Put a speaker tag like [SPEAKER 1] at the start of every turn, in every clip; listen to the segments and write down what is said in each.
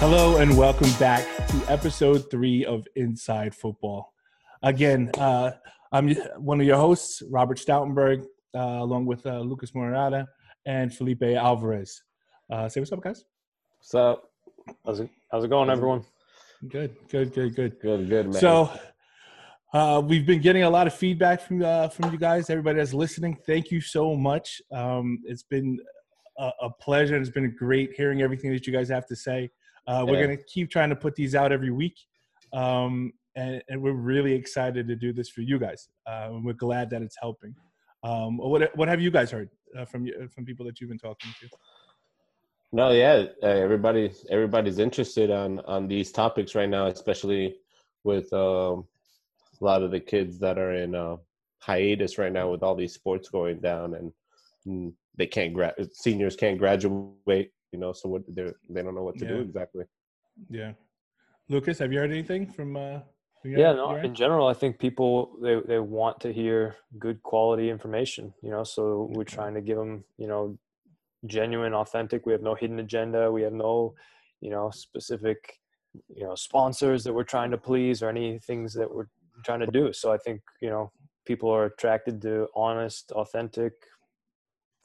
[SPEAKER 1] Hello and welcome back to episode three of Inside Football. Again, uh, I'm one of your hosts, Robert Stoutenberg, uh, along with uh, Lucas Morata and Felipe Alvarez. Uh, say what's up, guys.
[SPEAKER 2] What's up? How's it, how's it going, everyone?
[SPEAKER 1] Good, good, good, good.
[SPEAKER 2] Good, good, man.
[SPEAKER 1] So, uh, we've been getting a lot of feedback from uh, from you guys, everybody that's listening. Thank you so much. Um, it's been a, a pleasure. It's been great hearing everything that you guys have to say. Uh, we're
[SPEAKER 2] Yeah.
[SPEAKER 1] going to keep trying to put these out every week. Um, and, and we're really excited to do this for you guys. Uh, and we're glad that it's helping. Um, what, what have you guys heard uh, from from people that you've been talking to?
[SPEAKER 2] no, yeah, uh, everybody, everybody's interested on on these topics right now, especially with um, a lot of the kids that are in uh, hiatus right now with all these sports going down, and mm, they can't grad, seniors can't graduate, you know, so what they they don't know what to do exactly.
[SPEAKER 1] Yeah. Lucas, have you heard anything from? Uh, from
[SPEAKER 3] yeah no in general i think people they, they want to hear good quality information you know so we're trying to give them you know genuine authentic we have no hidden agenda we have no you know specific you know sponsors that we're trying to please or any things that we're trying to do so i think you know people are attracted to honest authentic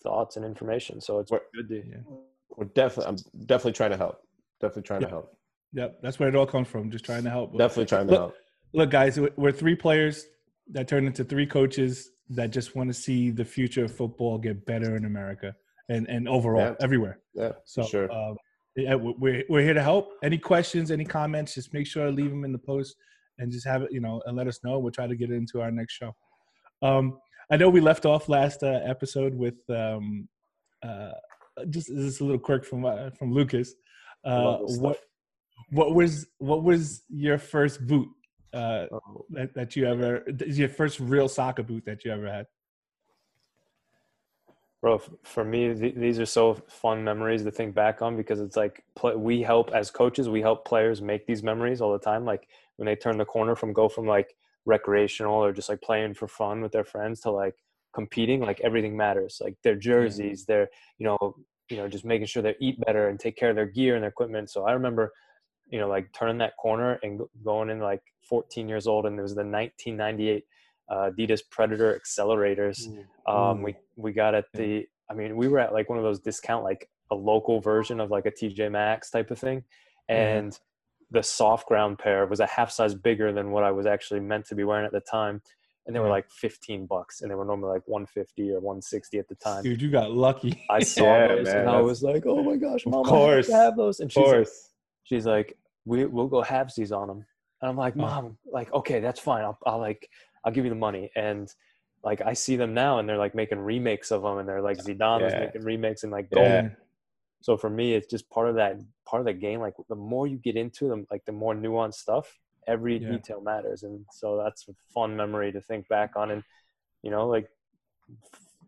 [SPEAKER 3] thoughts and information so it's
[SPEAKER 2] We're-
[SPEAKER 3] good to
[SPEAKER 1] Yeah.
[SPEAKER 2] We're definitely, I'm definitely trying to help. Definitely trying
[SPEAKER 1] Yeah.
[SPEAKER 2] to help.
[SPEAKER 1] Yep, that's where it all comes from. Just trying to help.
[SPEAKER 2] Definitely trying to
[SPEAKER 1] Look,
[SPEAKER 2] help.
[SPEAKER 1] look, guys, we- we're three players that turned into three coaches that just want to see the future of football get better in America and and overall
[SPEAKER 2] Yeah.
[SPEAKER 1] everywhere.
[SPEAKER 2] Yeah,
[SPEAKER 1] So
[SPEAKER 2] sure.
[SPEAKER 1] um, yeah, we- we're we're here to help. Any questions, any comments, just make sure to leave them in the post and just have it, you know, and let us know. We'll try to get it into our next show. Um, I know we left off last uh, episode with um, uh, just this is a little quirk from uh, from Lucas. Uh, what what was what was your first boot uh,
[SPEAKER 2] Oh.
[SPEAKER 1] that, that you ever your first real soccer boot that you ever had?
[SPEAKER 3] Bro, for me, th- these are so fun memories to think back on because it's like we help as coaches, we help players make these memories all the time. Like when they turn the corner from go from like recreational or just like playing for fun with their friends to like competing, like everything matters. Like their jerseys, their you know, you know, just making sure they eat better and take care of their gear and their equipment. So I remember, you know, like turning that corner and going in like 14 years old, and it was the 1998 uh, Adidas Predator accelerators. Um, we we got at the i mean we were at like one of those discount like a local version of like a tj maxx type of thing. And the soft ground pair was a half size bigger than what i was actually meant to be wearing at the time and they were like 15 bucks and they were normally like 150 or 160 at the time
[SPEAKER 1] Dude, you got lucky.
[SPEAKER 3] i saw
[SPEAKER 2] Yeah,
[SPEAKER 3] those
[SPEAKER 2] man,
[SPEAKER 3] and i was like oh my gosh mom
[SPEAKER 2] course.
[SPEAKER 3] I have have those and she's like, she's like we, we'll go have halvesies on them and i'm like
[SPEAKER 1] Oh.
[SPEAKER 3] mom like okay that's fine I'll, I'll like i'll give you the money and like i see them now and they're like making remakes of them and they're like zidane was
[SPEAKER 2] Yeah.
[SPEAKER 3] making remakes and like
[SPEAKER 2] Yeah.
[SPEAKER 3] so for me it's just part of that part of the game like the more you get into them like the more nuanced stuff every
[SPEAKER 1] Yeah.
[SPEAKER 3] detail matters and so that's a fun memory to think back on and you know like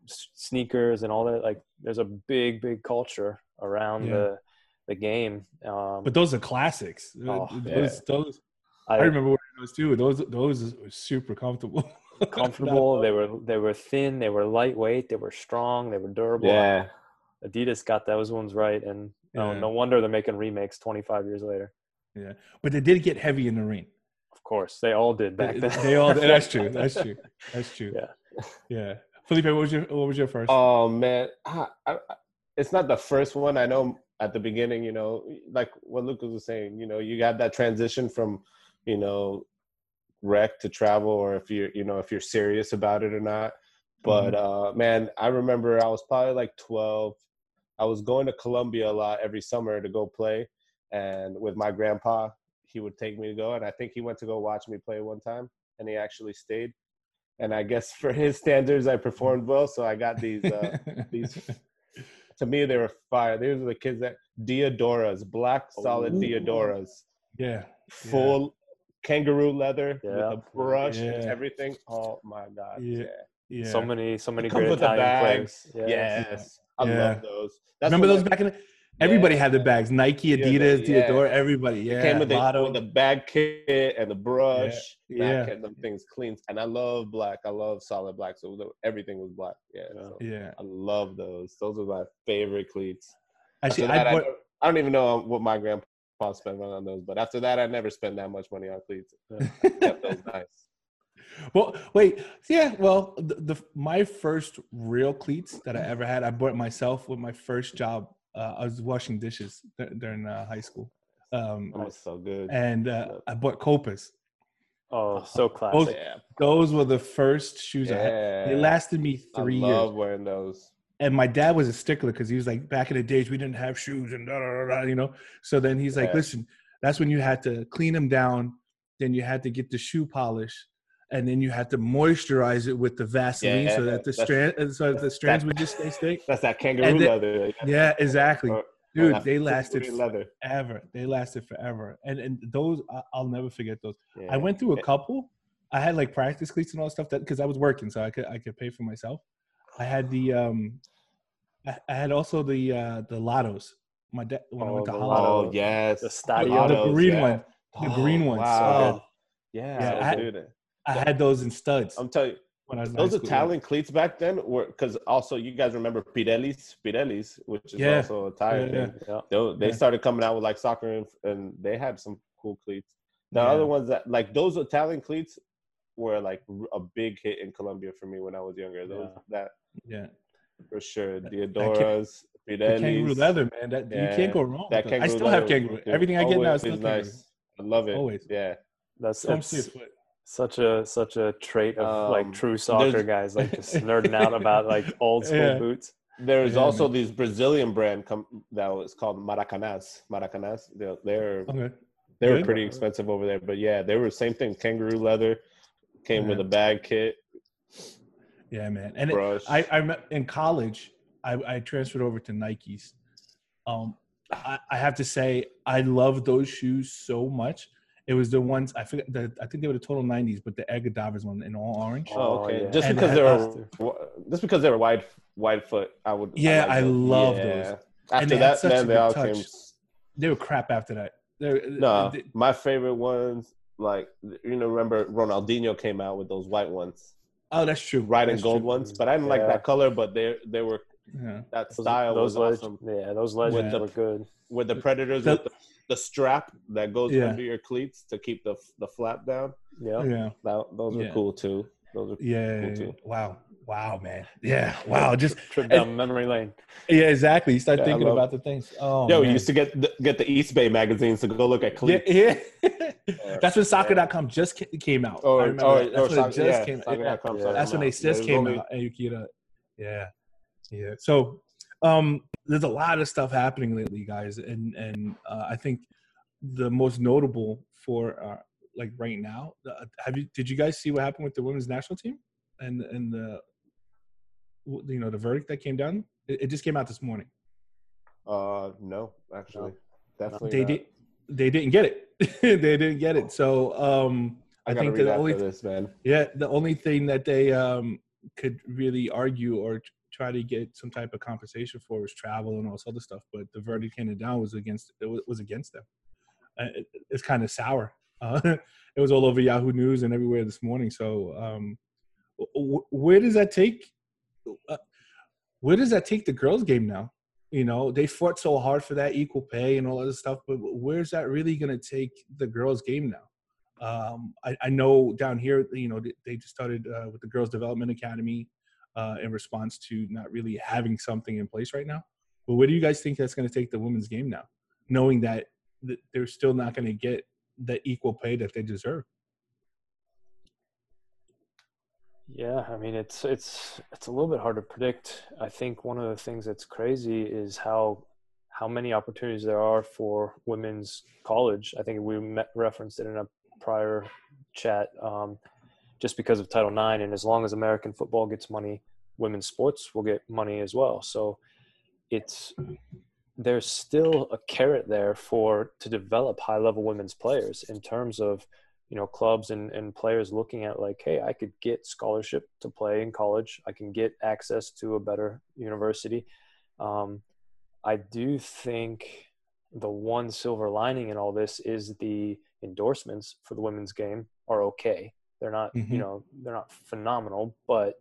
[SPEAKER 3] sneakers and all that like there's a big big culture around
[SPEAKER 1] Yeah.
[SPEAKER 3] the the game um
[SPEAKER 1] But those are classics.
[SPEAKER 3] Oh,
[SPEAKER 1] those, those I,
[SPEAKER 3] I,
[SPEAKER 1] remember wearing those too. Those those were super comfortable.
[SPEAKER 3] comfortable. they were they were thin. They were lightweight. They were strong. They were durable.
[SPEAKER 2] Yeah.
[SPEAKER 3] Adidas got those ones right, and no,
[SPEAKER 1] Yeah.
[SPEAKER 3] no wonder they're making remakes 25 years later.
[SPEAKER 1] Yeah, but they did get heavy in the rain.
[SPEAKER 3] Of course, they all did back
[SPEAKER 1] They,
[SPEAKER 3] then.
[SPEAKER 1] they all. That's true. That's true. That's true.
[SPEAKER 3] Yeah.
[SPEAKER 1] Yeah. Felipe, what was your what was your first?
[SPEAKER 2] Oh man, I, I, it's not the first one. I know at the beginning, you know, like what Lucas was saying. You know, you got that transition from, you know, rec to travel, or if you're, you know, if you're serious about it or not. But uh, man, I remember I was probably like 12. I was going to Colombia a lot every summer to go play, and with my grandpa, he would take me to go, and I think he went to go watch me play one time, and he actually stayed. And I guess for his standards, I performed well, so I got these. Uh, these to me they were fire. These were the kids that Diadoras, black solid
[SPEAKER 3] Ooh.
[SPEAKER 2] Diadoras,
[SPEAKER 1] yeah.
[SPEAKER 2] full kangaroo leather with a brush and everything. Oh my god.
[SPEAKER 1] Yeah.
[SPEAKER 2] Yeah.
[SPEAKER 1] Yeah.
[SPEAKER 3] So many, so many
[SPEAKER 2] Comes
[SPEAKER 3] great
[SPEAKER 2] with the
[SPEAKER 3] Italian
[SPEAKER 2] bags.
[SPEAKER 3] players. Yeah.
[SPEAKER 2] Yes. I
[SPEAKER 1] Yeah.
[SPEAKER 2] love those. That's
[SPEAKER 1] Remember those
[SPEAKER 2] I-
[SPEAKER 1] back in the Everybody
[SPEAKER 2] Yeah.
[SPEAKER 1] had the bags. Nike, Adidas,
[SPEAKER 2] yeah.
[SPEAKER 1] Everybody. Yeah.
[SPEAKER 2] It came with the, with the bag kit and the brush.
[SPEAKER 1] Yeah.
[SPEAKER 2] Yeah. Kept them things clean. And I love black. I love solid black. So everything was black. Yeah.
[SPEAKER 3] Yeah.
[SPEAKER 2] so
[SPEAKER 1] yeah.
[SPEAKER 2] I love those. Those are my favorite cleats.
[SPEAKER 1] Actually, I
[SPEAKER 2] I,
[SPEAKER 1] bought,
[SPEAKER 2] don't, I don't even know what my grandpa money on those. But after that, I never spent that much money on cleats. I kept those nice.
[SPEAKER 1] Well, wait, yeah. Well, the, the my first real cleats that I ever had, I bought myself with my first job. Uh, I was washing dishes dur- during uh, high school, um,
[SPEAKER 2] That was so good.
[SPEAKER 1] and uh, I bought Copas.
[SPEAKER 3] Oh, so
[SPEAKER 1] Those,
[SPEAKER 3] classic.
[SPEAKER 2] yeah,
[SPEAKER 1] those were the first shoes I had.
[SPEAKER 2] yeah.
[SPEAKER 1] They lasted me three
[SPEAKER 2] I
[SPEAKER 1] three
[SPEAKER 2] love
[SPEAKER 1] years.
[SPEAKER 2] wearing those.
[SPEAKER 1] And my dad was a stickler because he was like, back in the days, we didn't have shoes and da da da, you know. So then he's like, listen, that's when you had to clean them down. Then you had to get the shoe polish, and then you had to moisturize it with the Vaseline so
[SPEAKER 2] Yeah,
[SPEAKER 1] that the strand, so that the strands would just stay stick.
[SPEAKER 2] That's that kangaroo
[SPEAKER 1] then-
[SPEAKER 2] leather.
[SPEAKER 1] Yeah, exactly,
[SPEAKER 2] Or- or
[SPEAKER 1] dude.
[SPEAKER 2] that
[SPEAKER 1] They lasted
[SPEAKER 2] leather.
[SPEAKER 1] forever. They lasted forever, and and those I- I'll never forget those.
[SPEAKER 2] Yeah.
[SPEAKER 1] I went through a couple. I had like practice cleats and all that stuff that because I was working, so I could I could pay for myself. I had the um, I, I had also the uh the Lottos. My dad when I went to
[SPEAKER 3] Oh, the
[SPEAKER 1] Holland.
[SPEAKER 2] Oh yes,
[SPEAKER 3] The
[SPEAKER 1] The,
[SPEAKER 3] Stadio.
[SPEAKER 1] the green
[SPEAKER 2] yeah.
[SPEAKER 1] one, the green
[SPEAKER 2] Oh,
[SPEAKER 1] ones.
[SPEAKER 2] Wow.
[SPEAKER 1] Oh,
[SPEAKER 2] Yeah,
[SPEAKER 1] Yeah, I-
[SPEAKER 2] dude,
[SPEAKER 1] I had those in studs
[SPEAKER 2] I'm telling you,
[SPEAKER 1] when I was
[SPEAKER 2] those
[SPEAKER 1] high school.
[SPEAKER 2] Italian cleats back then were because also you guys remember Pirellis, Pirellis, which is
[SPEAKER 1] Yeah.
[SPEAKER 2] also a tire
[SPEAKER 1] Yeah,
[SPEAKER 2] thing.
[SPEAKER 3] Yeah.
[SPEAKER 2] They, they
[SPEAKER 1] Yeah.
[SPEAKER 2] started coming out with like soccer and, and they had some cool cleats. The
[SPEAKER 1] Yeah.
[SPEAKER 2] other ones that like those Italian cleats were like a big hit in Colombia for me when I was younger. Those
[SPEAKER 3] Yeah.
[SPEAKER 2] that
[SPEAKER 1] Yeah,
[SPEAKER 2] for sure.
[SPEAKER 1] That-
[SPEAKER 2] Diadoras,
[SPEAKER 1] the kangaroo
[SPEAKER 2] Pirellis.
[SPEAKER 1] leather, man. That you can't go wrong.
[SPEAKER 2] That
[SPEAKER 1] with. I still have kangaroo. Everything I get now is
[SPEAKER 2] Always
[SPEAKER 1] still kangaroo.
[SPEAKER 2] I love it.
[SPEAKER 1] Always.
[SPEAKER 2] Yeah.
[SPEAKER 3] That's
[SPEAKER 1] Some
[SPEAKER 3] it's
[SPEAKER 1] see a foot.
[SPEAKER 3] such a such a trait of
[SPEAKER 2] Um,
[SPEAKER 3] like true soccer guys, like just nerding out about like old school
[SPEAKER 1] Yeah.
[SPEAKER 3] boots.
[SPEAKER 2] There's
[SPEAKER 1] Yeah,
[SPEAKER 2] also
[SPEAKER 1] man.
[SPEAKER 2] these Brazilian brand com- that was called Maracanãs. Maracanãs. They're they're,
[SPEAKER 1] Okay.
[SPEAKER 2] they were pretty expensive over there, but yeah, they were same thing. Kangaroo leather came with a bag kit,
[SPEAKER 1] Yeah, man. And it. I, I met- in college, I, I transferred over to Nikes. Um, I, I have to say, I love those shoes so much. It was the ones I forget. The, I think they were the total '90s, but the Edgar one in all orange.
[SPEAKER 2] oh,
[SPEAKER 3] Oh,
[SPEAKER 2] okay.
[SPEAKER 3] yeah.
[SPEAKER 2] Just
[SPEAKER 1] And
[SPEAKER 2] because they were just because they were wide wide foot, I would.
[SPEAKER 1] Yeah,
[SPEAKER 2] like
[SPEAKER 1] I
[SPEAKER 2] those.
[SPEAKER 1] love those.
[SPEAKER 2] After
[SPEAKER 1] they
[SPEAKER 2] that,
[SPEAKER 1] such a
[SPEAKER 2] then they
[SPEAKER 1] good
[SPEAKER 2] all
[SPEAKER 1] touch.
[SPEAKER 2] came.
[SPEAKER 1] They were crap after that. They're,
[SPEAKER 2] No,
[SPEAKER 1] they-
[SPEAKER 2] my favorite ones, like you know, remember Ronaldinho came out with those white ones,
[SPEAKER 1] oh, that's true.
[SPEAKER 2] Right and gold
[SPEAKER 1] true.
[SPEAKER 2] ones, but I didn't like that color. But they they were
[SPEAKER 1] Yeah.
[SPEAKER 2] that style
[SPEAKER 3] those
[SPEAKER 2] was
[SPEAKER 3] leg-
[SPEAKER 2] awesome.
[SPEAKER 3] yeah, those legends
[SPEAKER 1] the-
[SPEAKER 3] were good.
[SPEAKER 2] With the predators,
[SPEAKER 1] The-
[SPEAKER 2] with the, the strap that goes
[SPEAKER 1] Yeah.
[SPEAKER 2] under your cleats to keep the the flap down.
[SPEAKER 3] Yeah,
[SPEAKER 1] Yeah.
[SPEAKER 2] That, those are
[SPEAKER 1] Yeah.
[SPEAKER 2] cool too. Those are
[SPEAKER 1] Yeah.
[SPEAKER 2] Cool too.
[SPEAKER 1] Wow. Wow, man. Yeah. Wow. Just
[SPEAKER 3] trip down memory lane.
[SPEAKER 1] yeah. Exactly. You start
[SPEAKER 2] Yeah,
[SPEAKER 1] thinking
[SPEAKER 2] love-
[SPEAKER 1] about the things. Oh,
[SPEAKER 2] Yo,
[SPEAKER 1] man.
[SPEAKER 2] you used to get the, get the Eastbay magazines to go look at cleats.
[SPEAKER 1] yeah. That's when soccer.com just came out. I
[SPEAKER 2] Or,
[SPEAKER 1] remember
[SPEAKER 2] or.
[SPEAKER 1] That's
[SPEAKER 2] or
[SPEAKER 1] when it
[SPEAKER 2] soccer,
[SPEAKER 1] just
[SPEAKER 2] yeah,
[SPEAKER 1] came out.
[SPEAKER 3] Yeah.
[SPEAKER 1] That's when they just
[SPEAKER 2] There's
[SPEAKER 1] came
[SPEAKER 2] only-
[SPEAKER 1] out. And you get a, yeah, yeah. So, um, there's a lot of stuff happening lately, guys, and and uh, I think the most notable for uh, like right now. Uh, have you? Did you guys see what happened with the women's national team and and the you know the verdict that came down? It, it just came out this morning.
[SPEAKER 2] Uh, no, actually, definitely.
[SPEAKER 1] They
[SPEAKER 2] not.
[SPEAKER 1] did. They didn't get it. they didn't get it. So um,
[SPEAKER 2] I,
[SPEAKER 1] I think the only
[SPEAKER 2] this, man.
[SPEAKER 1] Yeah, the only thing that they um, could really argue or try to get some type of compensation for was travel and all this other stuff. But the verdict handed down was against it was, was against them. Uh, it, it's kind of sour. Uh, it was all over Yahoo News and everywhere this morning. So um, where does that take? Uh, where does that take the girls' game now? You know, they fought so hard for that equal pay and all other stuff, but where's that really going to take the girls' game now? Um, I, I know down here, you know, they- they just started uh, with the Girls Development Academy uh, in response to not really having something in place right now. But where do you guys think that's going to take the women's game now, knowing that, that they're still not going to get the equal pay that they deserve?
[SPEAKER 3] Yeah, I mean it's it's it's a little bit hard to predict. I think one of the things that's crazy is how how many opportunities there are for women's college. I think we met, referenced it in a prior chat. Um, just because of Title IX, and as long as American football gets money, women's sports will get money as well. So it's there's still a carrot there for to develop high level women's players in terms of you know clubs and, and players looking at like hey i could get scholarship to play in college. I can get access to a better university. Um, i do think the one silver lining in all this is the endorsements for the women's game are okay they're not
[SPEAKER 1] Mhm.
[SPEAKER 3] you know they're not phenomenal but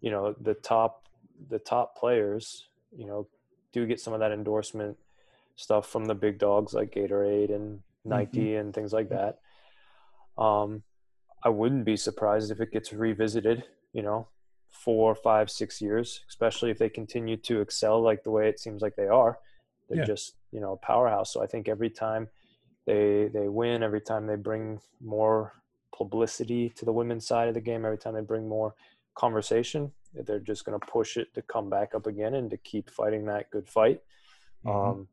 [SPEAKER 3] you know the top the top players you know do get some of that endorsement stuff from the big dogs like Gatorade and Nike and things like that. Um, I wouldn't be surprised if it gets revisited. You know, four, five, six years, especially if they continue to excel like the way it seems like they are. They're
[SPEAKER 1] Yeah.
[SPEAKER 3] just you know a powerhouse. So I think every time they they win, every time they bring more publicity to the women's side of the game, every time they bring more conversation, they're just going to push it to come back up again and to keep fighting that good fight.
[SPEAKER 1] Mhm.
[SPEAKER 3] Um,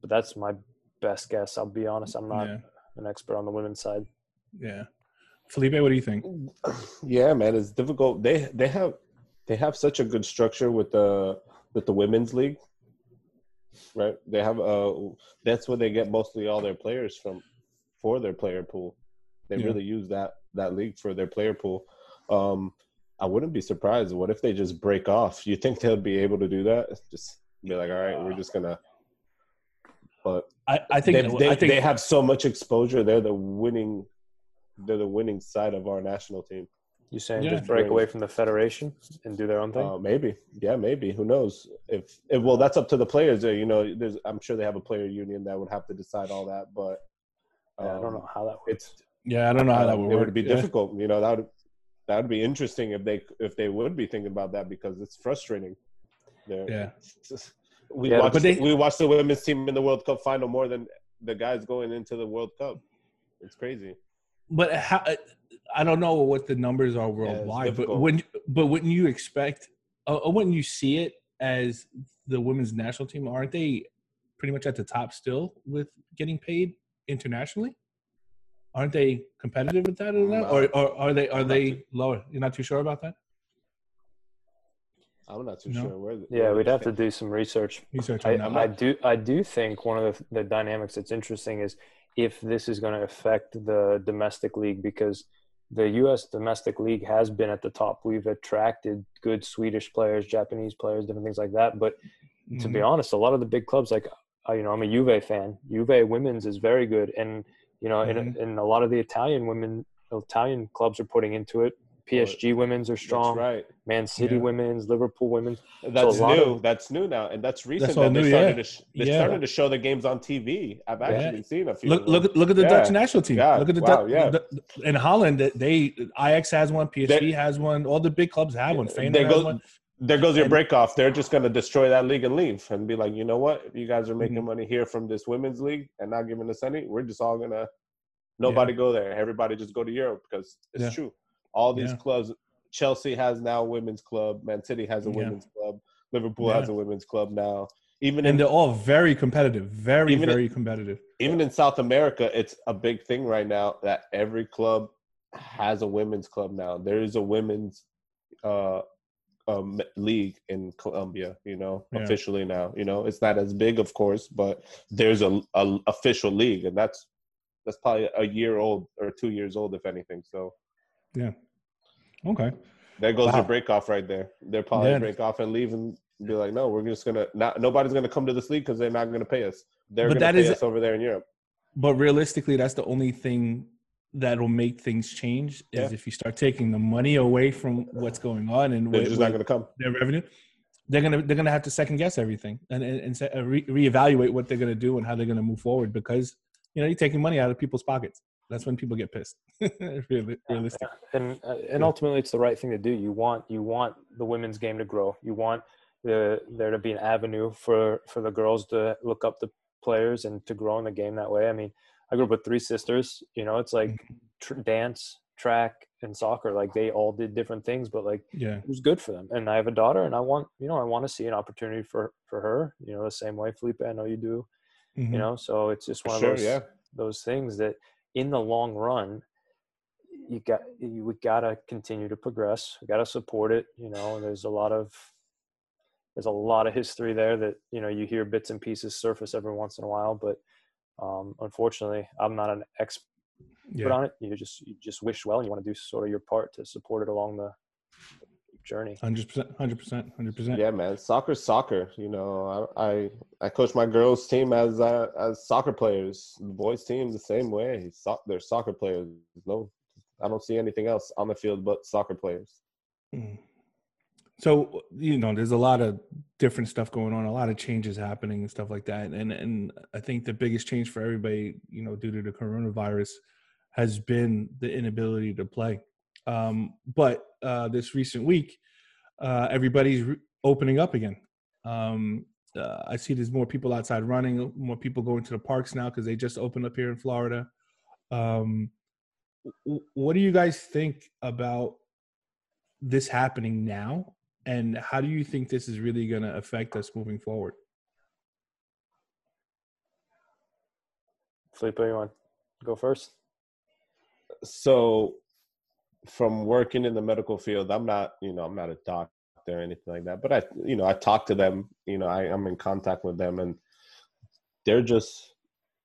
[SPEAKER 3] but that's my best guess. I'll be honest. I'm not
[SPEAKER 1] yeah,
[SPEAKER 3] an expert on the women's side.
[SPEAKER 1] yeah. Felipe, what do you think?
[SPEAKER 2] Yeah, man, it's difficult. They they have they have such a good structure with the with the women's league, right? They have uh that's where they get mostly all their players from for their player pool. They
[SPEAKER 1] Yeah.
[SPEAKER 2] really use that that league for their player pool. Um, I wouldn't be surprised. What if they just break off? You think they'll be able to do that? Just be like, all right, we're just gonna. But
[SPEAKER 1] I, I think
[SPEAKER 2] they, they,
[SPEAKER 1] I think
[SPEAKER 2] they have so much exposure. They're the winning. They're the winning side of our national team.
[SPEAKER 3] You saying
[SPEAKER 1] Yeah.
[SPEAKER 3] just break away from the federation and do their own thing?
[SPEAKER 2] Uh, maybe, yeah, maybe. Who knows? If, if well, that's up to the players. You know, there's. I'm sure they have a player union that would have to decide all that. But
[SPEAKER 3] Yeah, I don't
[SPEAKER 2] um,
[SPEAKER 3] know how that works.
[SPEAKER 2] It's
[SPEAKER 1] yeah, I don't know how that
[SPEAKER 2] uh,
[SPEAKER 1] would
[SPEAKER 2] it
[SPEAKER 1] work.
[SPEAKER 2] would be
[SPEAKER 1] Yeah.
[SPEAKER 2] difficult. You know, that would that would be interesting if they if they would be thinking about that because it's frustrating. They're-
[SPEAKER 1] Yeah.
[SPEAKER 2] we
[SPEAKER 3] Yeah,
[SPEAKER 2] watched
[SPEAKER 1] they-
[SPEAKER 2] we watched the women's team in the World Cup final more than the guys going into the World Cup. It's crazy.
[SPEAKER 1] But how, I don't know what the numbers are worldwide, but
[SPEAKER 2] difficult.
[SPEAKER 1] when but wouldn't you expect, uh, or wouldn't you see it as the women's national team? Aren't they pretty much at the top still with getting paid internationally? Aren't they competitive with that or not? Or, or are they are
[SPEAKER 2] I'm
[SPEAKER 1] they
[SPEAKER 2] too-
[SPEAKER 1] lower? You're not too sure about that?
[SPEAKER 2] I'm not too
[SPEAKER 1] No.
[SPEAKER 2] sure where.
[SPEAKER 3] yeah,
[SPEAKER 2] where
[SPEAKER 3] we'd
[SPEAKER 2] they
[SPEAKER 3] have to do some research.
[SPEAKER 1] Research
[SPEAKER 3] I. I do I do think one of the, the dynamics that's interesting is if this is going to affect the domestic league because the U.S. domestic league has been at the top. We've attracted good Swedish players, Japanese players, different things like that. But to be
[SPEAKER 1] Mhm.
[SPEAKER 3] honest, a lot of the big clubs, like uh, you know, I'm a Juve fan. Juve women's is very good, and you know,
[SPEAKER 1] Mhm.
[SPEAKER 3] and, and a lot of the Italian women, Italian clubs are putting into it. PSG women's are strong.
[SPEAKER 2] That's right.
[SPEAKER 3] Man City
[SPEAKER 1] Yeah.
[SPEAKER 3] women's, Liverpool women's.
[SPEAKER 2] That's
[SPEAKER 3] a lot
[SPEAKER 2] new.
[SPEAKER 3] of-
[SPEAKER 2] that's new now, and that's recent.
[SPEAKER 1] all
[SPEAKER 2] that they're
[SPEAKER 1] new,
[SPEAKER 2] starting
[SPEAKER 1] yeah.
[SPEAKER 2] to sh- they're
[SPEAKER 1] Yeah.
[SPEAKER 2] starting to show the games on TV. I've
[SPEAKER 1] Yeah.
[SPEAKER 2] actually seen a few.
[SPEAKER 1] Look, look, at- look at the
[SPEAKER 2] Yeah.
[SPEAKER 1] Dutch national team.
[SPEAKER 2] Yeah.
[SPEAKER 1] Look at the,
[SPEAKER 2] Wow,
[SPEAKER 1] Dutch,
[SPEAKER 2] yeah.
[SPEAKER 1] the- in Holland. that They Ajax has one, PSG has one. All the big clubs have one. Feyenoord
[SPEAKER 2] There
[SPEAKER 1] has
[SPEAKER 2] goes,
[SPEAKER 1] one.
[SPEAKER 2] There goes your
[SPEAKER 1] And-
[SPEAKER 2] break off. They're just going to destroy that league and leave and be like, you know what? If You guys are making
[SPEAKER 1] Mhm.
[SPEAKER 2] money here from this women's league and not giving us any. We're just all going to, nobody go there. Everybody just go to Europe because it's
[SPEAKER 1] Yeah.
[SPEAKER 2] true. All these
[SPEAKER 1] Yeah.
[SPEAKER 2] clubs, Chelsea has now a women's club. Man City has a
[SPEAKER 1] Yeah.
[SPEAKER 2] women's club. Liverpool
[SPEAKER 1] Yeah.
[SPEAKER 2] has a women's club now. Even in
[SPEAKER 1] And they're all very competitive. Very, very competitive.
[SPEAKER 2] even in South America, it's a big thing right now that every club has a women's club now. There is a women's uh, um, league in Colombia, you know,
[SPEAKER 1] Yeah.
[SPEAKER 2] officially now. You know, it's not as big, of course, but there's a, a official league, and that's that's probably a year old or two years old, if anything. So yeah,
[SPEAKER 1] Okay.
[SPEAKER 2] there goes
[SPEAKER 1] Wow.
[SPEAKER 2] your break off right there. They're probably
[SPEAKER 1] Yeah.
[SPEAKER 2] break off and leave and be like, no, we're just gonna not nobody's gonna come to this league because they're not gonna pay us. They're
[SPEAKER 1] But
[SPEAKER 2] gonna
[SPEAKER 1] that
[SPEAKER 2] pay
[SPEAKER 1] is-
[SPEAKER 2] us over there in Europe.
[SPEAKER 1] But realistically, that's the only thing that'll make things change is if you start taking the money away from what's going on and
[SPEAKER 2] They're
[SPEAKER 1] with-
[SPEAKER 2] just not gonna come.
[SPEAKER 1] their revenue. They're gonna they're gonna have to second guess everything and and, and se- uh, re- reevaluate what they're gonna do and how they're gonna move forward because you know you're taking money out of people's pockets. That's when people get pissed. really, realistic.
[SPEAKER 3] and uh, and ultimately it's the right thing to do you want you want the women's game to grow you want the there to be an avenue for for the girls to look up the players and to grow in the game that way i mean i grew up with three sisters you know it's like
[SPEAKER 1] Mm-hmm.
[SPEAKER 3] tr- dance track and soccer like they all did different things but like
[SPEAKER 1] Yeah.
[SPEAKER 3] it was good for them and i have a daughter and i want you know i want to see an opportunity for for her you know the same way felipe i know you do
[SPEAKER 1] Mhm.
[SPEAKER 3] you know so it's just one
[SPEAKER 2] Sure,
[SPEAKER 3] of those
[SPEAKER 2] yeah.
[SPEAKER 3] those things that in the long run you got you we gotta continue to progress we gotta support it you know there's a lot of there's a lot of history there that you know you hear bits and pieces surface every once in a while but um, unfortunately i'm not an expert
[SPEAKER 1] yeah.
[SPEAKER 3] on it you just you just wish well and you want to do sort of your part to support it along the journey
[SPEAKER 1] Hundred percent. Hundred percent. Hundred percent.
[SPEAKER 2] Yeah, man. Soccer's soccer. You know, I I, I coach my girls' team as uh, as soccer players. The boys' team the same way. So, they're soccer players. No, I don't see anything else on the field but soccer players.
[SPEAKER 1] Mm. So you know, there's a lot of different stuff going on, a lot of changes happening and stuff like that. And and I think the biggest change for everybody, you know, due to the coronavirus, has been the inability to play. Um, but uh, this recent week, uh, everybody's re- opening up again. Um, uh, I see there's more people outside running, more people going to the parks now because they just opened up here in Florida. Um, what do you guys think about this happening now, and how do you think this is really going to affect us moving forward?
[SPEAKER 3] Felipe, you want to go first?
[SPEAKER 2] So, from working in the medical field, I'm not, you know, I'm not a doctor or anything like that, but I, you know, I talk to them, you know, I, I'm in contact with them, and they're just,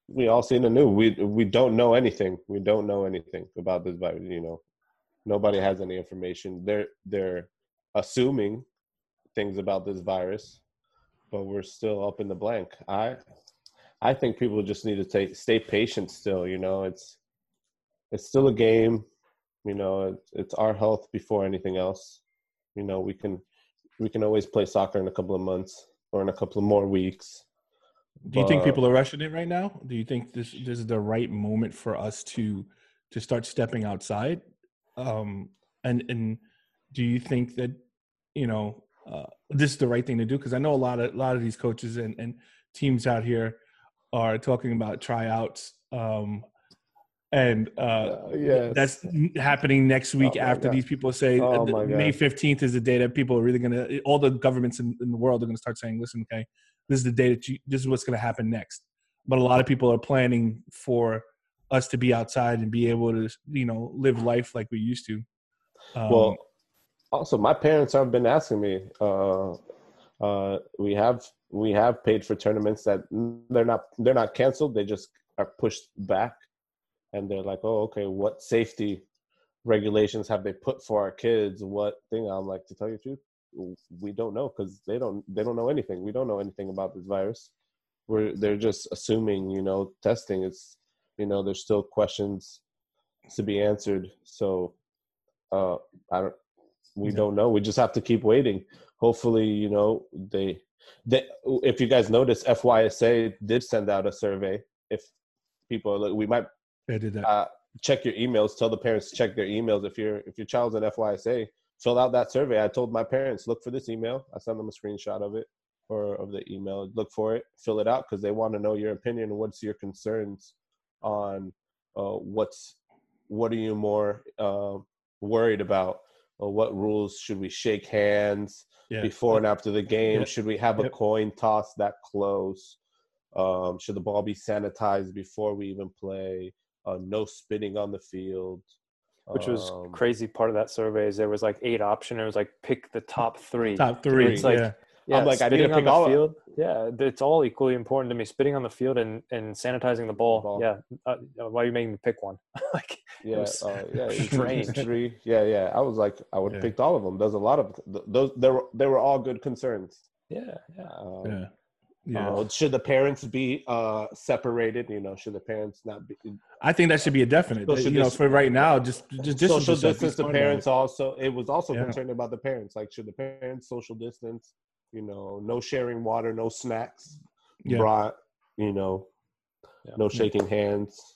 [SPEAKER 2] we all seen the news. We we don't know anything. We don't know anything about this virus. You know, nobody has any information. They're they're assuming things about this virus, but we're still up in the blank. I I think people just need to take stay patient. Still, you know, it's it's still a game. You know, it's, it's our health before anything else. You know, we can we can always play soccer in a couple of months or in a couple of more weeks.
[SPEAKER 1] Do you think people are rushing it right now? Do you think this this is the right moment for us to to start stepping outside? Um, and and do you think that you know uh, this is the right thing to do? Because I know a lot of a lot of these coaches and, and teams out here are talking about tryouts. Um, and uh,
[SPEAKER 2] Uh, yes.
[SPEAKER 1] that's happening next week
[SPEAKER 2] Oh
[SPEAKER 1] after these people say
[SPEAKER 2] Oh
[SPEAKER 1] May 15th is the day that people are really going to, all the governments in, in the world are going to start saying, listen, okay, this is the day that you, this is what's going to happen next. But a lot of people are planning for us to be outside and be able to, you know, live life like we used to. Um,
[SPEAKER 2] well, also my parents have been asking me. Uh, uh, we have we have paid for tournaments that they're not they're not canceled. They just are pushed back, and they're like, "Oh, okay. What safety regulations have they put for our kids? What thing?" I'm like, to tell you the truth, we don't know because they don't they don't know anything. We don't know anything about this virus. We're they're just assuming, you know, testing. It's you know, there's still questions to be answered. So uh, I don't. We
[SPEAKER 1] Yeah.
[SPEAKER 2] don't know. We just have to keep waiting. Hopefully, you know they. They, if you guys notice, FYSA did send out a survey. If people we might
[SPEAKER 1] I did that.
[SPEAKER 2] uh, check your emails. Tell the parents to check their emails. If your if your child's an FYSA, fill out that survey. I told my parents look for this email. I sent them a screenshot of it or of the email. Look for it. Fill it out because they want to know your opinion. What's your concerns on uh, what's what are you more uh, worried about? Or what rules should we shake hands
[SPEAKER 1] yeah.
[SPEAKER 2] before and after the game?
[SPEAKER 1] Yeah.
[SPEAKER 2] Should we have a
[SPEAKER 1] Yep.
[SPEAKER 2] coin toss that close? Um, should the ball be sanitized before we even play? Uh, no spinning on the field.
[SPEAKER 3] Which was
[SPEAKER 2] Um,
[SPEAKER 3] crazy part of that survey is there was like eight option. It was like pick the top three.
[SPEAKER 1] Top three.
[SPEAKER 3] It's like-
[SPEAKER 1] yeah.
[SPEAKER 3] Yeah,
[SPEAKER 2] I'm like, I need to
[SPEAKER 3] spitting on
[SPEAKER 2] pick
[SPEAKER 3] the
[SPEAKER 2] all of-
[SPEAKER 3] field. Yeah, it's all equally important to me. Spitting on the field and, and sanitizing the ball.
[SPEAKER 2] Ball.
[SPEAKER 3] Yeah, uh, why are you making me pick one? like,
[SPEAKER 2] Yeah,
[SPEAKER 3] was
[SPEAKER 2] uh, yeah,
[SPEAKER 3] strange.
[SPEAKER 2] Three. Yeah, yeah. I was like, I would have
[SPEAKER 1] Yeah.
[SPEAKER 2] picked all of them. There's a lot of th- those. They were they were all good concerns.
[SPEAKER 3] yeah, yeah.
[SPEAKER 2] Um,
[SPEAKER 1] Yeah. Yeah.
[SPEAKER 2] uh, should the parents be uh, separated? You know, should the parents not be?
[SPEAKER 1] I think that should be a definite.
[SPEAKER 2] Social
[SPEAKER 1] you know,
[SPEAKER 2] dis-
[SPEAKER 1] for right now, just just distance
[SPEAKER 2] social distance. The
[SPEAKER 1] smart it.
[SPEAKER 2] parents also. It was also
[SPEAKER 1] Yeah.
[SPEAKER 2] concerned about the parents. Like, should the parents social distance? You know, no sharing water, no snacks
[SPEAKER 1] Yeah.
[SPEAKER 2] brought. You know,
[SPEAKER 3] Yeah.
[SPEAKER 2] no shaking hands.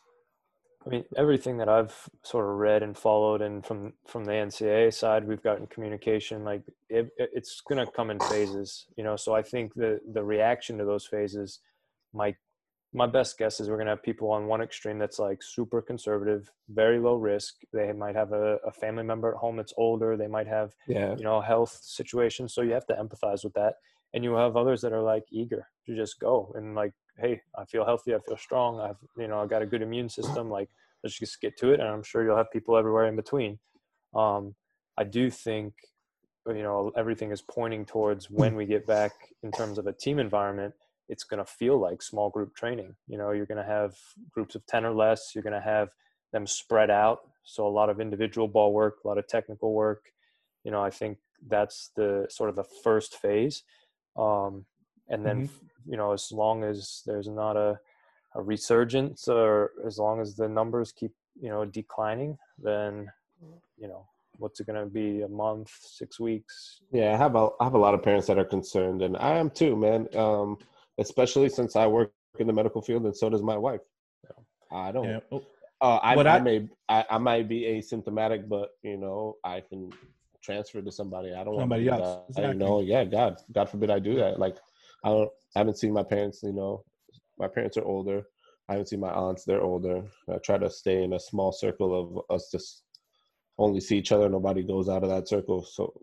[SPEAKER 3] I mean, everything that I've sort of read and followed, and from from the NCAA side, we've gotten communication. Like it, it- it's going to come in phases, you know. So I think the the reaction to those phases, my my best guess is we're going to have people on one extreme that's like super conservative, very low risk. They might have a, a family member at home that's older. They might have
[SPEAKER 2] Yeah.
[SPEAKER 3] you know health situations. So you have to empathize with that, and you have others that are like eager to just go and like hey, I feel healthy, I feel strong, I've you know I got a good immune system. Like let's just get to it, and I'm sure you'll have people everywhere in between. Um, I do think you know everything is pointing towards when we get back in terms of a team environment. It's going to feel like small group training. You know, you're going to have groups of ten or less. You're going to have them spread out, so a lot of individual ball work, a lot of technical work. You know, I think that's the sort of the first phase. Um, and then you know as long as there's not a, a resurgence or as long as the numbers keep you know declining then you know what's it going to be? A month, six weeks?
[SPEAKER 2] Yeah, I have a I have a lot of parents that are concerned, and I am too, man. Um, especially since I work in the medical field, and so does my wife. I don't.
[SPEAKER 1] Yeah. Oh,
[SPEAKER 2] Uh, I, I,
[SPEAKER 1] I-
[SPEAKER 2] may I, I might be asymptomatic, but you know I can transfer to somebody. I don't want
[SPEAKER 1] Somebody
[SPEAKER 2] to
[SPEAKER 1] else,
[SPEAKER 2] that. You know, yeah, God, God forbid I do that. Like I don't, I haven't seen my parents. You know, my parents are older. I haven't seen my aunts; they're older. I try to stay in a small circle of us, just only see each other. Nobody goes out of that circle, so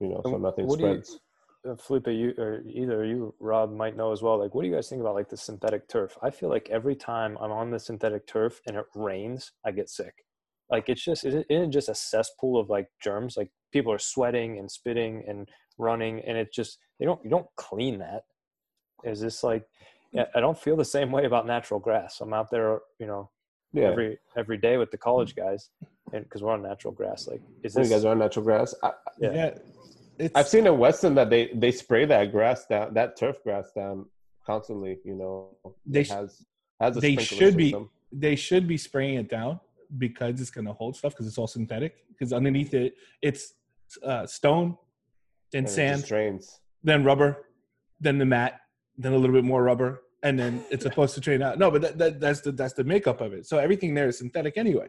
[SPEAKER 2] you know, so nothing
[SPEAKER 3] what do you-
[SPEAKER 2] spreads.
[SPEAKER 3] Uh, Felipe, you or either you, Rob, might know as well. Like, what do you guys think about like the synthetic turf? I feel like every time I'm on the synthetic turf and it rains, I get sick. Like, it's just it isn't just a cesspool of like germs. Like, people are sweating and spitting and running, and it just they don't you don't clean that. Is this like? Yeah, I don't feel the same way about natural grass. I'm out there, you know,
[SPEAKER 2] Yeah,
[SPEAKER 3] every every day with the college guys, and because we're on natural grass. Like, is
[SPEAKER 2] you guys are on natural grass. I,
[SPEAKER 3] Yeah.
[SPEAKER 1] yeah. It's,
[SPEAKER 2] I've seen in Weston that they they spray that grass down, that turf grass down constantly. You know,
[SPEAKER 1] They
[SPEAKER 2] has has a
[SPEAKER 1] they should be they should be spraying it down because it's going to hold stuff because it's all synthetic. Because underneath it, it's uh, stone, then
[SPEAKER 2] and
[SPEAKER 1] sand, then rubber, then the mat, then a little bit more rubber, and then it's supposed to drain out. No, but that, that, that's the that's the makeup of it. So everything there is synthetic anyway.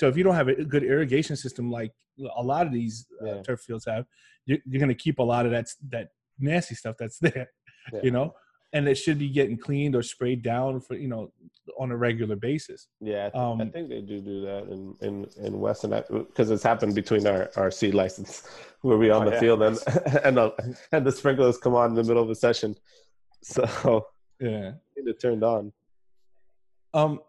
[SPEAKER 1] So if you don't have a good irrigation system like a lot of these uh, turf fields have, you're, you're going to keep a lot of that that nasty stuff that's there.
[SPEAKER 2] Yeah.
[SPEAKER 1] You know, and it should be getting cleaned or sprayed down for you know on a regular basis.
[SPEAKER 2] Yeah, I, th- I
[SPEAKER 1] Um,
[SPEAKER 2] think they do do that in in in Weston because it's happened between our our C license where we on
[SPEAKER 3] Oh,
[SPEAKER 2] the
[SPEAKER 3] yeah.
[SPEAKER 2] field and and the, and the sprinklers come on in the middle of a session, so
[SPEAKER 1] Yeah.
[SPEAKER 2] it turned on.
[SPEAKER 1] Um,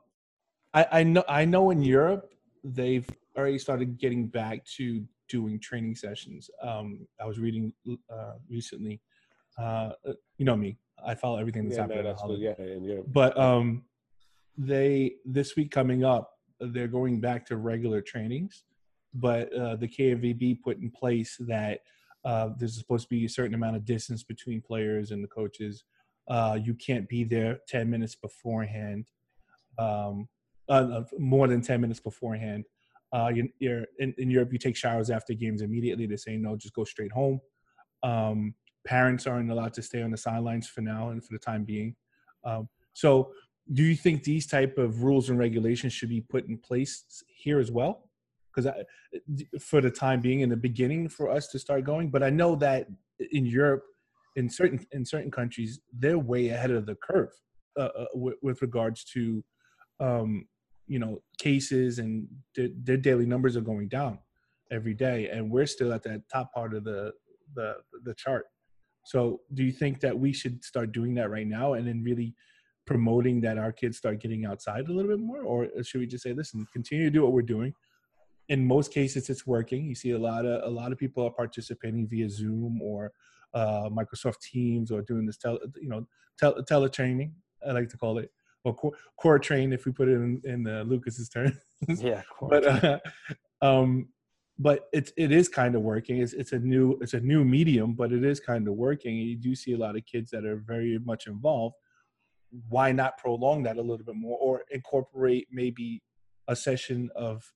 [SPEAKER 1] I, I know I know in Europe they've already started getting back to doing training sessions. Um, I was reading uh, recently. Uh, you know me, I follow everything that's
[SPEAKER 2] Yeah,
[SPEAKER 1] happening.
[SPEAKER 2] no, that's good. Yeah, Europe.
[SPEAKER 1] But um, they this week coming up, they're going back to regular trainings. But uh, the KNVB put in place that uh, there's supposed to be a certain amount of distance between players and the coaches. Uh, you can't be there 10 minutes beforehand, um, uh, more than 10 minutes beforehand. Uh, you, you're in, in Europe, you take showers after games immediately. They're saying no, just go straight home. Um, parents aren't allowed to stay on the sidelines for now and for the time being. Um, so, do you think these type of rules and regulations should be put in place here as well? Because for the time being, in the beginning, for us to start going, but I know that in Europe, in certain in certain countries, they're way ahead of the curve uh, uh, with, with regards to, um, you know, cases and their, their daily numbers are going down every day, and we're still at that top part of the the the chart. So, do you think that we should start doing that right now, and then really promoting that our kids start getting outside a little bit more, or should we just say, listen, continue to do what we're doing? In most cases, it's working. You see a lot of a lot of people are participating via Zoom or uh, Microsoft Teams or doing this, tele, you know, tele, teletraining. I like to call it, or core, core train if we put it in, in uh, Lucas's term.
[SPEAKER 3] Yeah,
[SPEAKER 1] but uh, um, but it's it is kind of working. It's it's a new it's a new medium, but it is kind of working. You do see a lot of kids that are very much involved. Why not prolong that a little bit more, or incorporate maybe a session of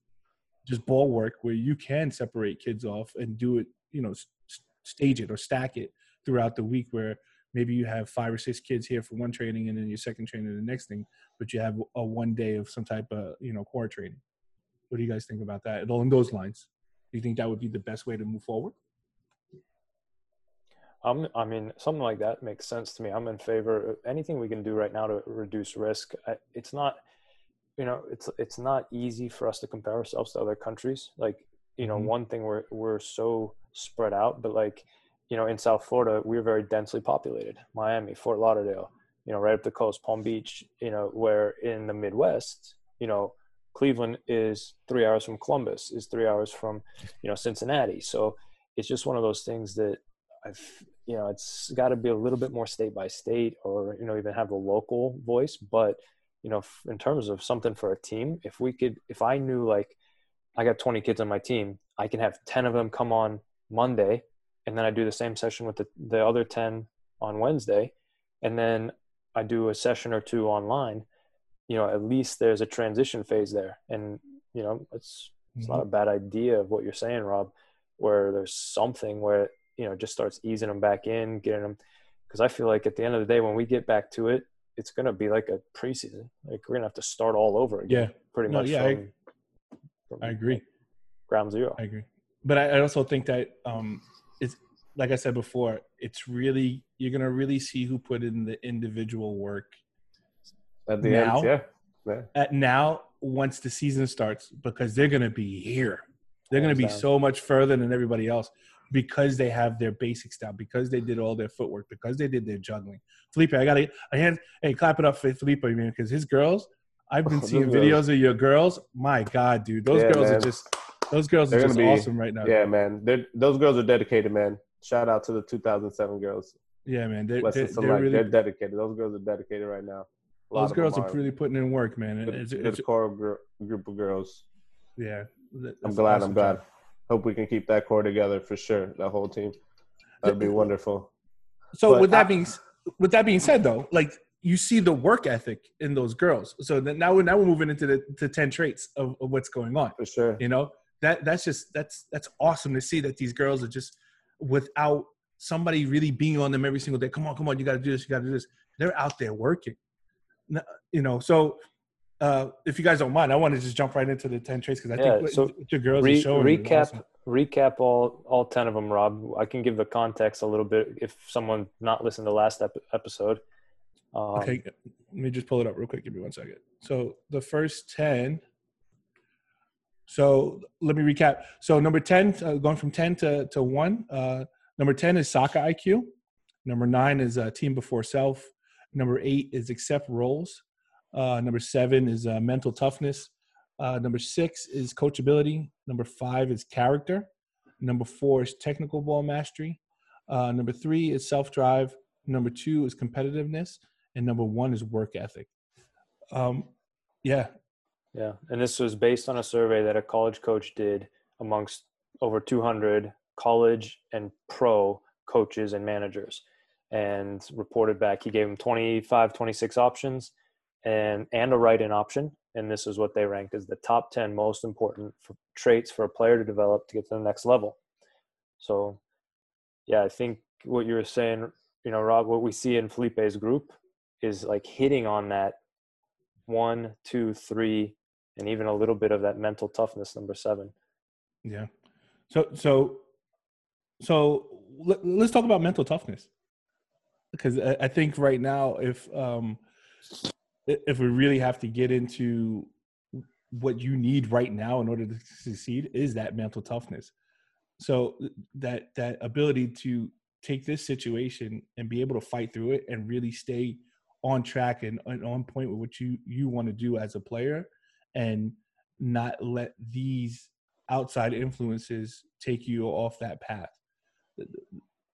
[SPEAKER 1] just ball work where you can separate kids off and do it, you know, s- s- stage it or stack it throughout the week where maybe you have five or six kids here for one training and then your second training the next thing, but you have a one day of some type of, you know, core training. What do you guys think about that? Along those lines, do you think that would be the best way to move forward?
[SPEAKER 3] I'm, I mean, something like that makes sense to me. I'm in favor of anything we can do right now to reduce risk. I, it's not, you know, it's it's not easy for us to compare ourselves to other countries. Like, you know,
[SPEAKER 1] Mhm.
[SPEAKER 3] one thing we're we're so spread out, but like, you know, in South Florida, we're very densely populated. Miami, Fort Lauderdale, you know, right up the coast, Palm Beach. You know, where in the Midwest, you know, Cleveland is three hours from Columbus, is three hours from, you know, Cincinnati. So it's just one of those things that I've, you know, it's got to be a little bit more state by state, or you know, even have a local voice. But you know, in terms of something for a team, if we could, if I knew like I got 20 kids on my team, I can have 10 of them come on Monday, and then I do the same session with the the other 10 on Wednesday, and then I do a session or two online. You know, at least there's a transition phase there, and you know, it's It's
[SPEAKER 1] Mm-hmm.
[SPEAKER 3] not a bad idea of what you're saying, Rob, where there's something where you know just starts easing them back in, getting them. Because I feel like at the end of the day, when we get back to it, it's gonna be like a preseason. Like we're gonna have to start all over again.
[SPEAKER 1] Yeah,
[SPEAKER 3] pretty
[SPEAKER 1] No,
[SPEAKER 3] much.
[SPEAKER 1] yeah, I-
[SPEAKER 3] from, from
[SPEAKER 1] I agree.
[SPEAKER 3] Ground zero.
[SPEAKER 1] I agree. But I, I also think that um, it's like I said before, it's really you're gonna really see who put in the individual work
[SPEAKER 2] At the
[SPEAKER 1] Now?
[SPEAKER 2] end, yeah. yeah.
[SPEAKER 1] at now once the season starts because they're gonna be here. They're gonna be so much further than everybody else because they have their basics down, because they did all their footwork, because they did their juggling. Felipe, I gotta a hand. Hey, clap it up for Felipe, man, because his girls. I've been seeing videos of your girls. My God, dude, those
[SPEAKER 2] Yeah,
[SPEAKER 1] girls are just those girls
[SPEAKER 2] They're
[SPEAKER 1] are just
[SPEAKER 2] be-
[SPEAKER 1] awesome right now.
[SPEAKER 2] Yeah, man. They're, those girls are dedicated, man. Shout out to the 2007 girls.
[SPEAKER 1] Yeah, man. They're, they're, they're really
[SPEAKER 2] They're dedicated. Those girls are dedicated right now. A
[SPEAKER 1] those girls
[SPEAKER 2] them
[SPEAKER 1] are really putting in work, man.
[SPEAKER 2] Good,
[SPEAKER 1] it's,
[SPEAKER 2] good
[SPEAKER 1] it's,
[SPEAKER 2] core gr- group of girls.
[SPEAKER 1] yeah,
[SPEAKER 2] I'm glad.
[SPEAKER 1] awesome
[SPEAKER 2] I'm glad.
[SPEAKER 1] job.
[SPEAKER 2] Hope we can keep that core together for sure. That whole team. That'd be wonderful.
[SPEAKER 1] So
[SPEAKER 2] But
[SPEAKER 1] with that
[SPEAKER 2] I-
[SPEAKER 1] being with that being said, though, like you see the work ethic in those girls. So now we're now we're moving into the to ten traits of, of what's going on.
[SPEAKER 2] For sure.
[SPEAKER 1] You know that that's just that's that's awesome to see that these girls are just without somebody really being on them every single day. Come on, come on, you got to do this, you got to do this. They're out there working. You know, so. Uh, if you guys don't mind, I want to just jump right into the ten traits because I
[SPEAKER 3] Yeah,
[SPEAKER 1] think what,
[SPEAKER 3] so
[SPEAKER 1] what your girls
[SPEAKER 3] Re-
[SPEAKER 1] are showing
[SPEAKER 3] recap
[SPEAKER 1] awesome.
[SPEAKER 3] recap all all 10 of them rob i can give the context a little bit if someone not listened to last ep- episode um,
[SPEAKER 1] Okay, let me just pull it up real quick. Give me one second. So the first 10. So let me recap. So number 10, uh, going from 10 to, to 1. Uh, number 10 is soccer IQ. Number 9 is uh, team before self. Number 8 is accept roles. Uh, number 7 is uh, mental toughness. Uh, number 6 is coachability. Number 5 is character. Number 4 is technical ball mastery. Number 3 is self drive. Number 2 is competitiveness and number one is work ethic. Um, yeah,
[SPEAKER 3] yeah and this was based on a survey that a college coach did amongst over 200 college and pro coaches and managers and reported back he gave them 25 26 options and and a write-in option and this is what they ranked as the top 10 most important for traits for a player to develop to get to the next level. So yeah i think what you were saying you know rob what we see in felipe's group is like hitting on that one two three and even a little bit of that mental toughness number seven
[SPEAKER 1] yeah. So so so let, us talk about mental toughness because I, I think right now if um if we really have to get into what you need right now in order to succeed is that mental toughness. So that that ability to take this situation and be able to fight through it and really stay on track and, and on point with what you you want to do as a player and not let these outside influences take you off that path.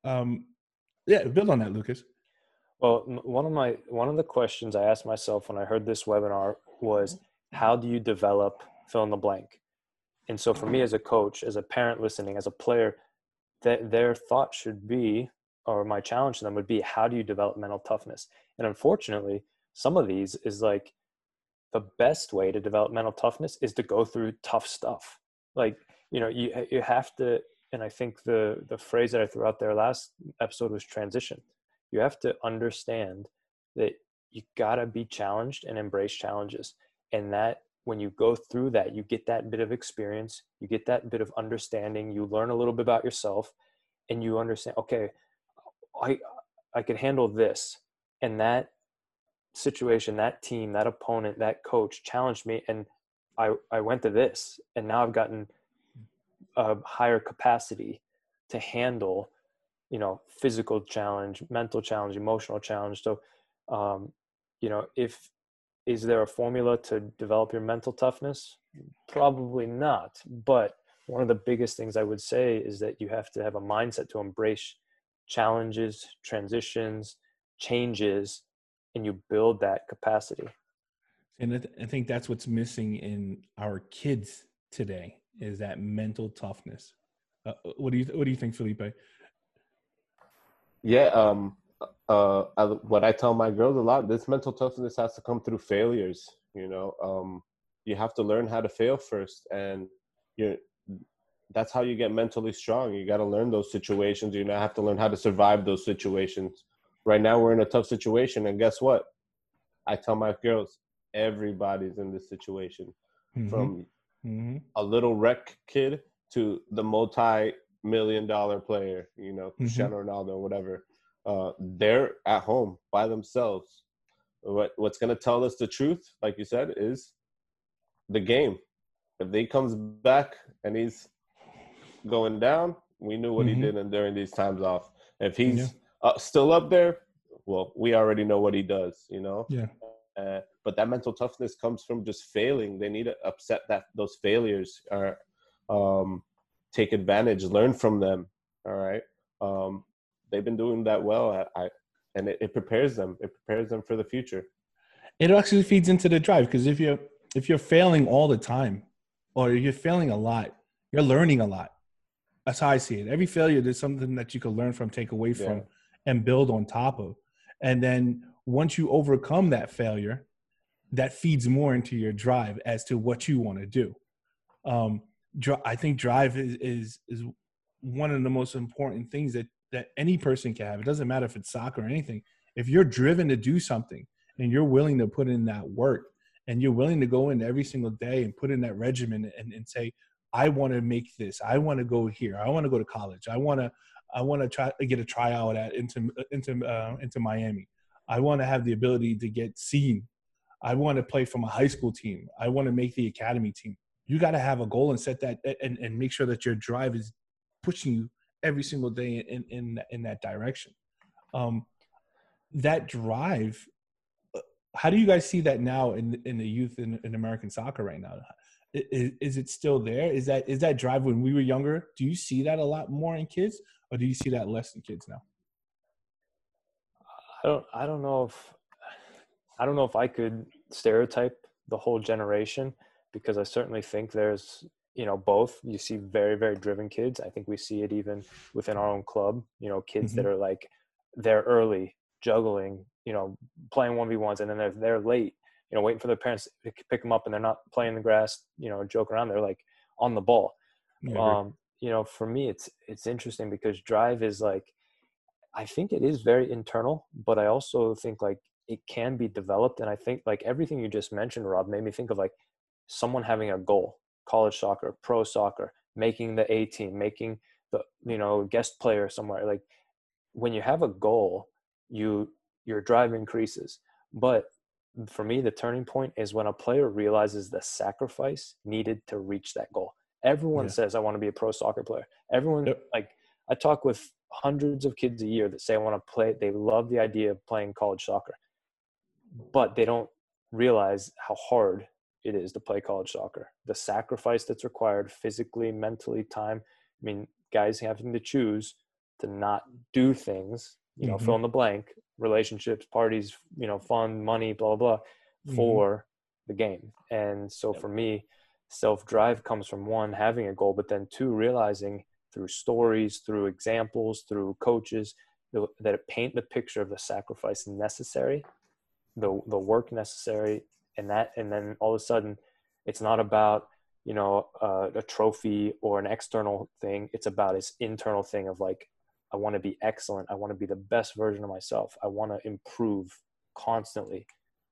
[SPEAKER 1] Um yeah build on that lucas.
[SPEAKER 3] Well one of my one of the questions i asked myself when i heard this webinar was how do you develop fill in the blank? And so for me as a coach as a parent listening as a player that their thought should be or my challenge to them would be how do you develop mental toughness? And unfortunately some of these is like the best way to develop mental toughness is to go through tough stuff. Like you know you you have to and i think the the phrase that i threw out there last episode was transition. You have to understand that you got to be challenged and embrace challenges. And that when you go through that you get that bit of experience you get that bit of understanding you learn a little bit about yourself and you understand okay i i can handle this. And that situation that team that opponent that coach challenged me and i i went to this and now i've gotten a higher capacity to handle you know physical challenge mental challenge emotional challenge. So um you know if is there a formula to develop your mental toughness? Probably not but one of the biggest things i would say is that you have to have a mindset to embrace challenges transitions changes and you build that capacity
[SPEAKER 1] and I, th- I think that's what's missing in our kids today is that mental toughness uh, what do you what do you think felipe
[SPEAKER 2] Yeah. Um. Uh. I, what I tell my girls a lot: this mental toughness has to come through failures. You know. Um. You have to learn how to fail first, and you're that's how you get mentally strong. You got to learn those situations. You know, have to learn how to survive those situations. Right now, we're in a tough situation, and guess what? I tell my girls, everybody's in this situation, mm-hmm. from mm-hmm. a little rec kid to the multi-million dollar player. You know, mm-hmm. Cristiano mm-hmm. Ronaldo, whatever. Uh, they're at home by themselves. What What's going to tell us the truth, like you said, is the game. If he comes back and he's going down, we knew what mm-hmm. he did during these times off. If he's yeah. Uh, still up there, well, we already know what he does, you know.
[SPEAKER 1] Yeah.
[SPEAKER 2] Uh, but that mental toughness comes from just failing. They need to upset that those failures or um, take advantage, learn from them. All right. Um, they've been doing that well. I, I and it, it prepares them. It prepares them for the future.
[SPEAKER 1] It actually feeds into the drive because if you're if you're failing all the time, or you're failing a lot, you're learning a lot. That's how I see it. Every failure, there's something that you can learn from, take away from, yeah. And build on top of. And then once you overcome that failure, that feeds more into your drive as to what you want to do. Um, I think drive is, is is one of the most important things that that any person can have. It doesn't matter if it's soccer or anything. If you're driven to do something and you're willing to put in that work and you're willing to go in every single day and put in that regimen and, and say, I want to make this. I want to go here. I want to go to college. I want to I want to try get a tryout at into into uh, Inter Miami. I want to have the ability to get seen. I want to play from a high school team. I want to make the academy team. You got to have a goal and set that and, and make sure that your drive is pushing you every single day in in in that direction. Um, that drive. Uh, how do you guys see that now in in the youth in, in American soccer right now? Is, is it still there? Is that is that drive when we were younger? Do you see that a lot more in kids, or do you see that less in kids now?
[SPEAKER 3] I don't. I don't know if I don't know if I could stereotype the whole generation because I certainly think there's you know both. You see very very driven kids. I think we see it even within our own club. You know, kids mm-hmm. that are like they're early juggling. You know, playing one v ones, and then they're they're late you know, waiting for their parents to pick them up and they're not playing the grass, you know, joke around. They're like on the ball. Yeah, um, you know, for me, it's, it's interesting because drive is like, I think it is very internal, but I also think like it can be developed. And I think like everything you just mentioned, Rob, made me think of like someone having a goal, college soccer, pro soccer, making the A team, making the, you know, guest player somewhere. Like when you have a goal, you, your drive increases. But for me, the turning point is when a player realizes the sacrifice needed to reach that goal. Everyone yeah. says, I want to be a pro soccer player. Everyone, yep. like, I talk with hundreds of kids a year that say, I want to play. They love the idea of playing college soccer, but they don't realize how hard it is to play college soccer. The sacrifice that's required physically, mentally, time. I mean, guys having to choose to not do things, you know, mm-hmm. fill in the blank relationships, parties, you know, fun, money, blah, blah, blah, for mm-hmm. the game. And so for me, self drive comes from one, having a goal, but then two, realizing through stories, through examples, through coaches, that paint the picture of the sacrifice necessary, the the work necessary, and that, and then all of a sudden, it's not about you know uh, a trophy or an external thing. It's about this internal thing of like I want to be excellent. I want to be the best version of myself. I want to improve constantly.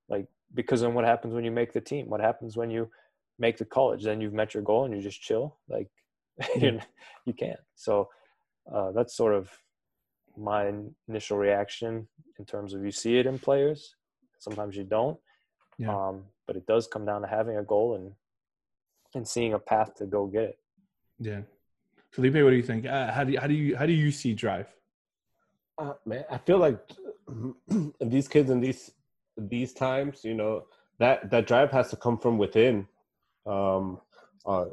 [SPEAKER 3] Like, because then what happens when you make the team? What happens when you make the college? Then you've met your goal and you just chill. Like, you can't. So uh, that's sort of my initial reaction in terms of you see it in players. Sometimes you don't. Yeah. Um, but it does come down to having a goal and and seeing a path to go get it.
[SPEAKER 1] Yeah. Felipe, what do you think? Uh, how do you, how do you how do you see Drive?
[SPEAKER 2] Uh, man, I feel like these kids in these these times, you know, that that drive has to come from within. Um, uh,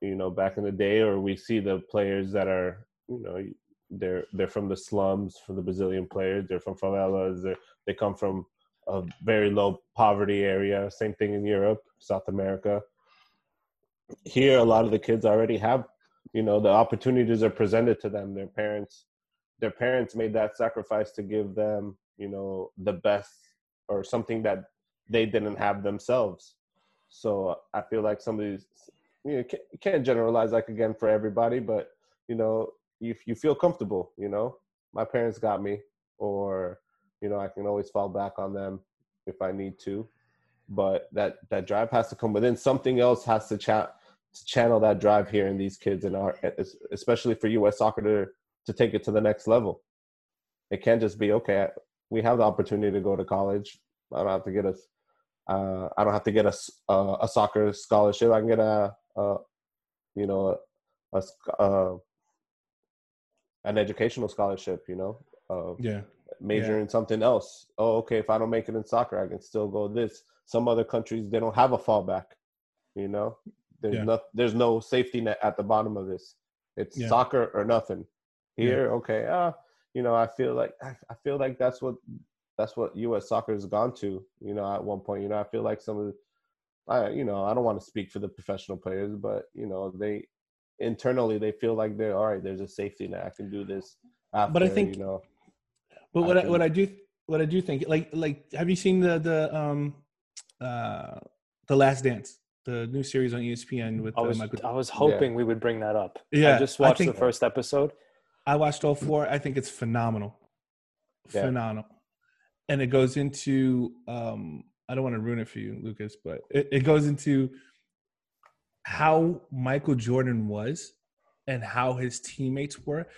[SPEAKER 2] you know, back in the day, or we see the players that are, you know, they're they're from the slums, from the Brazilian players. They're from favelas. They they come from a very low poverty area. Same thing in Europe, South America. Here, a lot of the kids already have you know the opportunities are presented to them their parents their parents made that sacrifice to give them you know the best or something that they didn't have themselves so i feel like some of these you, know, can't, generalize like again for everybody, but you know, if you feel comfortable, you know, my parents got me, or you know, I can always fall back on them if I need to. But that that drive has to come within. Something else has to chat channel that drive here in these kids and our especially for U.S. soccer to to take it to the next level. It can't just be okay. We have the opportunity to go to college. I don't have to get a uh, I don't have to get a, a, a soccer scholarship. I can get a, a you know a, a, an educational scholarship. You know, uh,
[SPEAKER 1] yeah,
[SPEAKER 2] major yeah. in something else. Oh, okay. If I don't make it in soccer, I can still go this. Some other countries they don't have a fallback. You know, there's yeah. no there's no safety net at the bottom of this. It's yeah. soccer or nothing. Here, okay, ah, uh, you know, I feel like I, I feel like that's what that's what U.S. soccer has gone to. You know, at one point, you know, I feel like some of, the, I, you know, I don't want to speak for the professional players, but you know, they internally they feel like they're all right. There's a safety net. I can do this. After,
[SPEAKER 1] but I think,
[SPEAKER 2] you know,
[SPEAKER 1] but what I, I what I do what I do think like like have you seen the the um uh the Last Dance the new series on ESPN with
[SPEAKER 3] I was,
[SPEAKER 1] uh, Michael.
[SPEAKER 3] I was hoping yeah. we would bring that up.
[SPEAKER 1] Yeah,
[SPEAKER 3] I just watched I the first episode.
[SPEAKER 1] I watched all four. I think it's phenomenal, yeah. phenomenal and it goes into um I don't want to ruin it for you, Lucas, but it, it goes into how Michael Jordan was and how his teammates were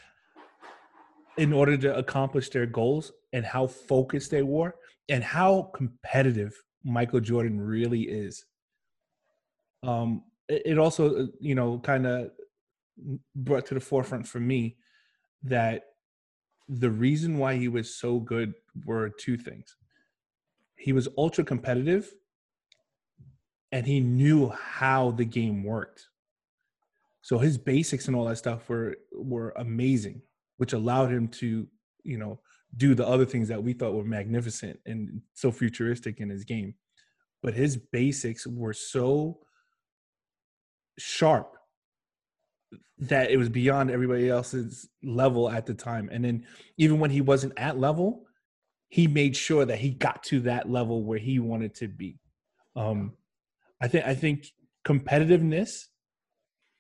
[SPEAKER 1] in order to accomplish their goals and how focused they were and how competitive Michael Jordan really is. Um, it, it also, uh, you know, kind of brought to the forefront for me that the reason why he was so good were two things. He was ultra competitive and he knew how the game worked. So his basics and all that stuff were were amazing, which allowed him to, you know, do the other things that we thought were magnificent and so futuristic in his game. But his basics were so sharp that it was beyond everybody else's level at the time. And then even when he wasn't at level, he made sure that he got to that level where he wanted to be. Um, I think I think competitiveness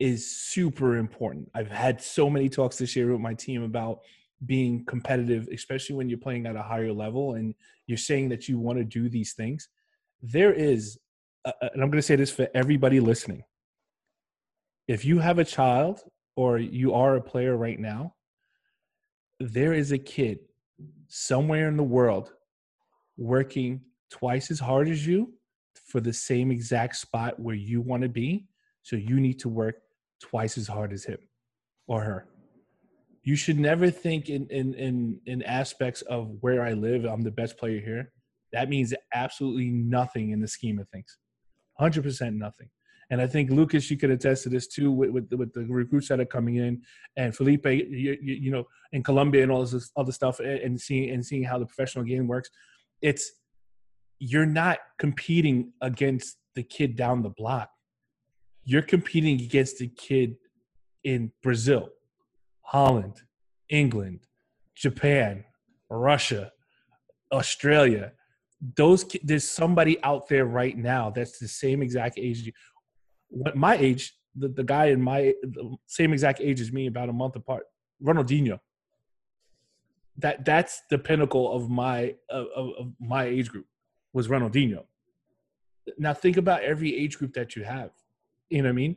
[SPEAKER 1] is super important. I've had so many talks this year with my team about being competitive, especially when you're playing at a higher level and you're saying that you want to do these things. There is, and I'm going to say this for everybody listening if you have a child or you are a player right now, there is a kid somewhere in the world working twice as hard as you for the same exact spot where you want to be. So you need to work twice as hard as him or her. You should never think in, in, in, in aspects of where I live, I'm the best player here. That means absolutely nothing in the scheme of things. 100% nothing. And I think Lucas, you could attest to this too with with, with the recruits that are coming in, and Felipe, you, you, you know, in Colombia and all this other stuff, and seeing and seeing how the professional game works. It's you're not competing against the kid down the block. You're competing against the kid in Brazil, Holland, England, Japan, Russia, Australia. Those there's somebody out there right now that's the same exact age my age, the, the guy in my same exact age as me, about a month apart, Ronaldinho. That that's the pinnacle of my of, of my age group was Ronaldinho. Now think about every age group that you have. You know what I mean?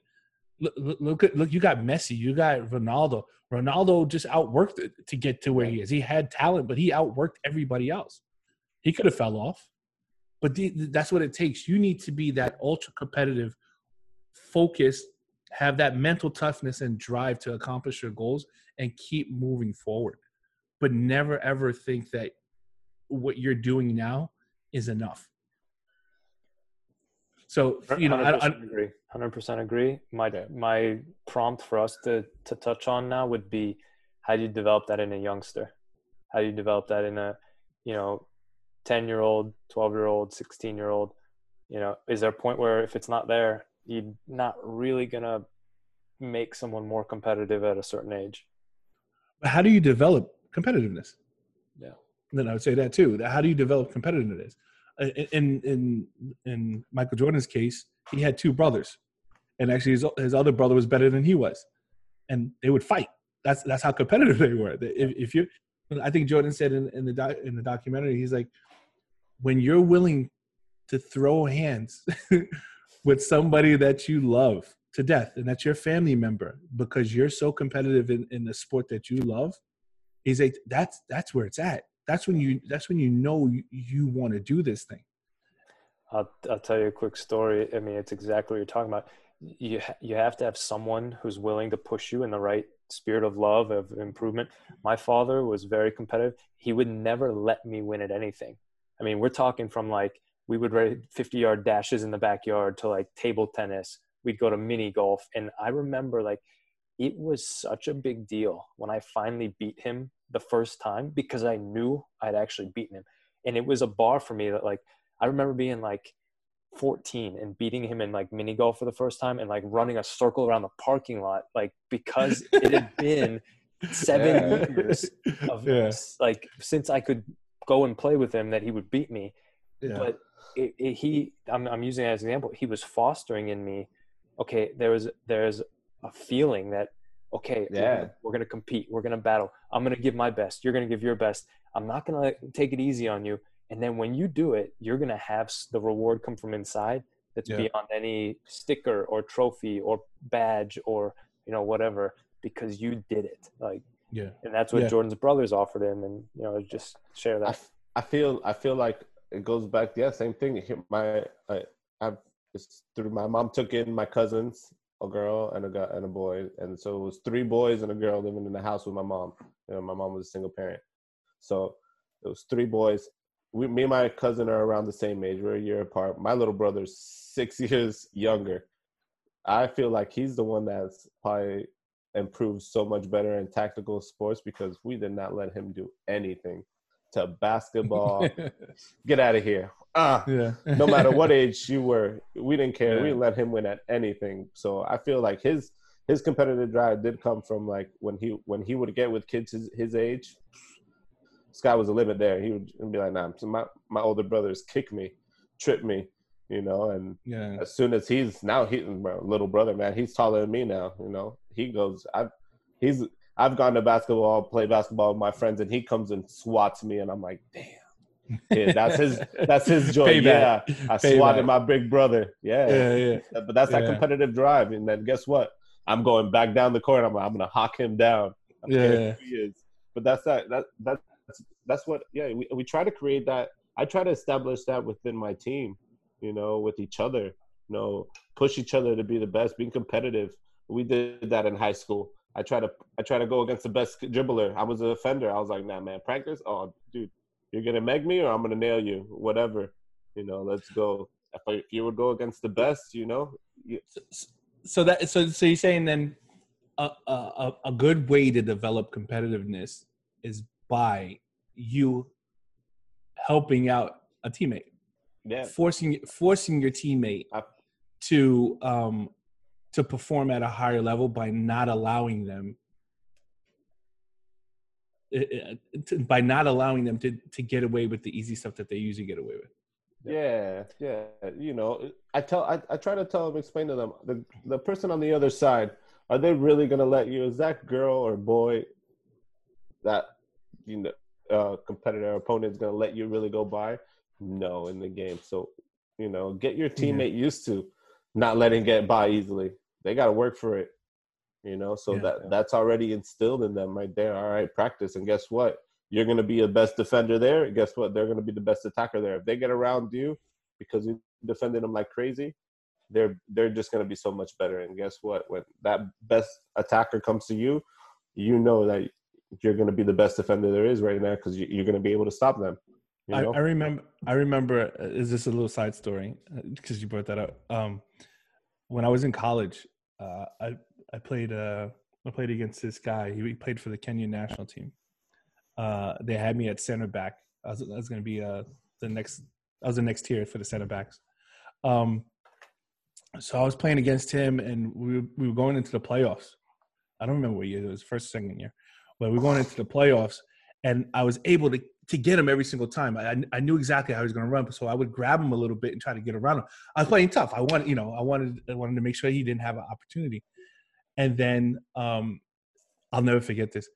[SPEAKER 1] Look, look, look. You got Messi. You got Ronaldo. Ronaldo just outworked it to get to where he is. He had talent, but he outworked everybody else. He could have fell off, but that's what it takes. You need to be that ultra competitive focus, have that mental toughness and drive to accomplish your goals and keep moving forward. But never ever think that what you're doing now is enough. So you know, 100%
[SPEAKER 3] I, I agree. Hundred percent agree. My my prompt for us to to touch on now would be, how do you develop that in a youngster? How do you develop that in a, you know, ten year old, twelve year old, sixteen year old? You know, is there a point where if it's not there, you're not really gonna make someone more competitive at a certain age.
[SPEAKER 1] But how do you develop competitiveness?
[SPEAKER 3] Yeah.
[SPEAKER 1] then I would say that too. How do you develop competitiveness? In in in Michael Jordan's case, he had two brothers, and actually his, his other brother was better than he was, and they would fight. That's that's how competitive they were. If, if you, I think Jordan said in, in the doc, in the documentary, he's like, when you're willing to throw hands with somebody that you love to death and that's your family member because you're so competitive in, in the sport that you love is a that's that's where it's at. That's when you that's when you know you, you want to do this thing.
[SPEAKER 3] I'll, I'll tell you a quick story. I mean it's exactly what you're talking about. You you have to have someone who's willing to push you in the right spirit of love of improvement. My father was very competitive. He would never let me win at anything. I mean we're talking from like we would ride 50 yard dashes in the backyard to like table tennis. We'd go to mini golf. And i remember like it was such a big deal when i finally beat him the first time because i knew i'd actually beaten him. And it was a bar for me that like i remember being like 14 and beating him in like mini golf for the first time and like running a circle around the parking lot like because it had been seven
[SPEAKER 2] Yeah.
[SPEAKER 3] years of
[SPEAKER 1] Yeah.
[SPEAKER 3] like since i could go and play with him that he would beat me.
[SPEAKER 1] Yeah.
[SPEAKER 3] But it, it, he I'm, I'm using it as an example. He was fostering in me okay there was there's a feeling that okay we're
[SPEAKER 2] Yeah.
[SPEAKER 3] gonna- we're gonna compete we're gonna battle. I'm gonna give my best. You're gonna give your best. I'm not gonna take it easy on you. And then when you do it you're gonna have the reward come from inside that's
[SPEAKER 1] Yeah.
[SPEAKER 3] beyond any sticker or trophy or badge or you know whatever because you did it like
[SPEAKER 1] yeah.
[SPEAKER 3] and that's what
[SPEAKER 1] Yeah.
[SPEAKER 3] jordan's brothers offered him and you know just share that.
[SPEAKER 2] F- I feel I feel like it goes back. Yeah, same thing. My I I've it's through my mom took in my cousins, a girl and a guy and a boy, and so it was three boys and a girl living in the house with my mom. You know, my mom was a single parent, so it was three boys. We, me and my cousin are around the same age. We're a year apart. My little brother's six years younger. I feel like he's the one that's probably improved so much better in tactical sports because we did not let him do anything to basketball. Get out of here. Ah,
[SPEAKER 1] yeah
[SPEAKER 2] no matter what age you were, we didn't care. We
[SPEAKER 1] Yeah.
[SPEAKER 2] didn't let him win at anything. So I feel like his his competitive drive did come from like when he when he would get with kids his, his age. Sky was the limit there. He would be like, "Nah, my my older brothers kick me, trip me, you know." And
[SPEAKER 1] yeah
[SPEAKER 2] as soon as he's now he my little brother, man, he's taller than me now. You know, he goes. I he's I've gone to basketball, play basketball with my friends, and he comes and swats me, and I'm like, damn, kid, that's his that's his joy.
[SPEAKER 1] Payback.
[SPEAKER 2] Yeah, I
[SPEAKER 1] Payback.
[SPEAKER 2] swatted my big brother. Yeah,
[SPEAKER 1] yeah yeah
[SPEAKER 2] but that's that
[SPEAKER 1] Yeah.
[SPEAKER 2] competitive drive, and then guess what? I'm going back down the court. I'm I'm gonna hawk him down. I don't
[SPEAKER 1] Yeah.
[SPEAKER 2] who he is. But that's that that that's that's what yeah we we try to create that. I try to establish that within my team, you know, with each other. You know, push each other to be the best, being competitive. We did that in high school. I try to I try to go against the best dribbler. I was a defender. I was like, nah, man, practice. Oh, dude, you're gonna meg me or I'm gonna nail you. Whatever, you know. Let's go. If, I, if you would go against the best, you know, you,
[SPEAKER 1] so that so so you're saying then a, a a- a good way to develop competitiveness is by you helping out a teammate
[SPEAKER 2] yeah,
[SPEAKER 1] forcing forcing your teammate
[SPEAKER 2] I-
[SPEAKER 1] to um to perform at a higher level by not allowing them to- by not allowing them to to get away with the easy stuff that they usually get away with
[SPEAKER 2] yeah, yeah. You know, I tell I, I try to tell them, explain to them the the person on the other side. Are they really gonna let you? Is that girl or boy that you know uh, competitor or opponent is gonna let you really go by? No, in the game. So you know, get your teammate used to not letting get by easily. They got to work for it. You know, so
[SPEAKER 1] Yeah.
[SPEAKER 2] that that's already instilled in them right there. All right, practice, and guess what? You're going to be the best defender there. Guess what? They're going to be the best attacker there. If they get around you because you defended them like crazy, they're they're just going to be so much better. And guess what? When that best attacker comes to you, you know that you're going to be the best defender there is right now because you, you're going to be able to stop them. You
[SPEAKER 1] I,
[SPEAKER 2] know?
[SPEAKER 1] I remember. I remember. uh, Is this a little side story? Because you brought that up. Um, when I was in college, uh, I I played. Uh, I played against this guy. He played for the Kenyan national team. Uh, they had me at center back. I was, was going to be uh, the next. I was the next tier for the center backs. Um, so I was playing against him, and we were, we were going into the playoffs. I don't remember what year it was, first second year, but we were going into the playoffs, and I was able to to get him every single time. I I knew exactly how he was going to run, so I would grab him a little bit and try to get around him. I was playing tough. I wanted, you know, I wanted I wanted to make sure he didn't have an opportunity. And then um, I'll never forget this.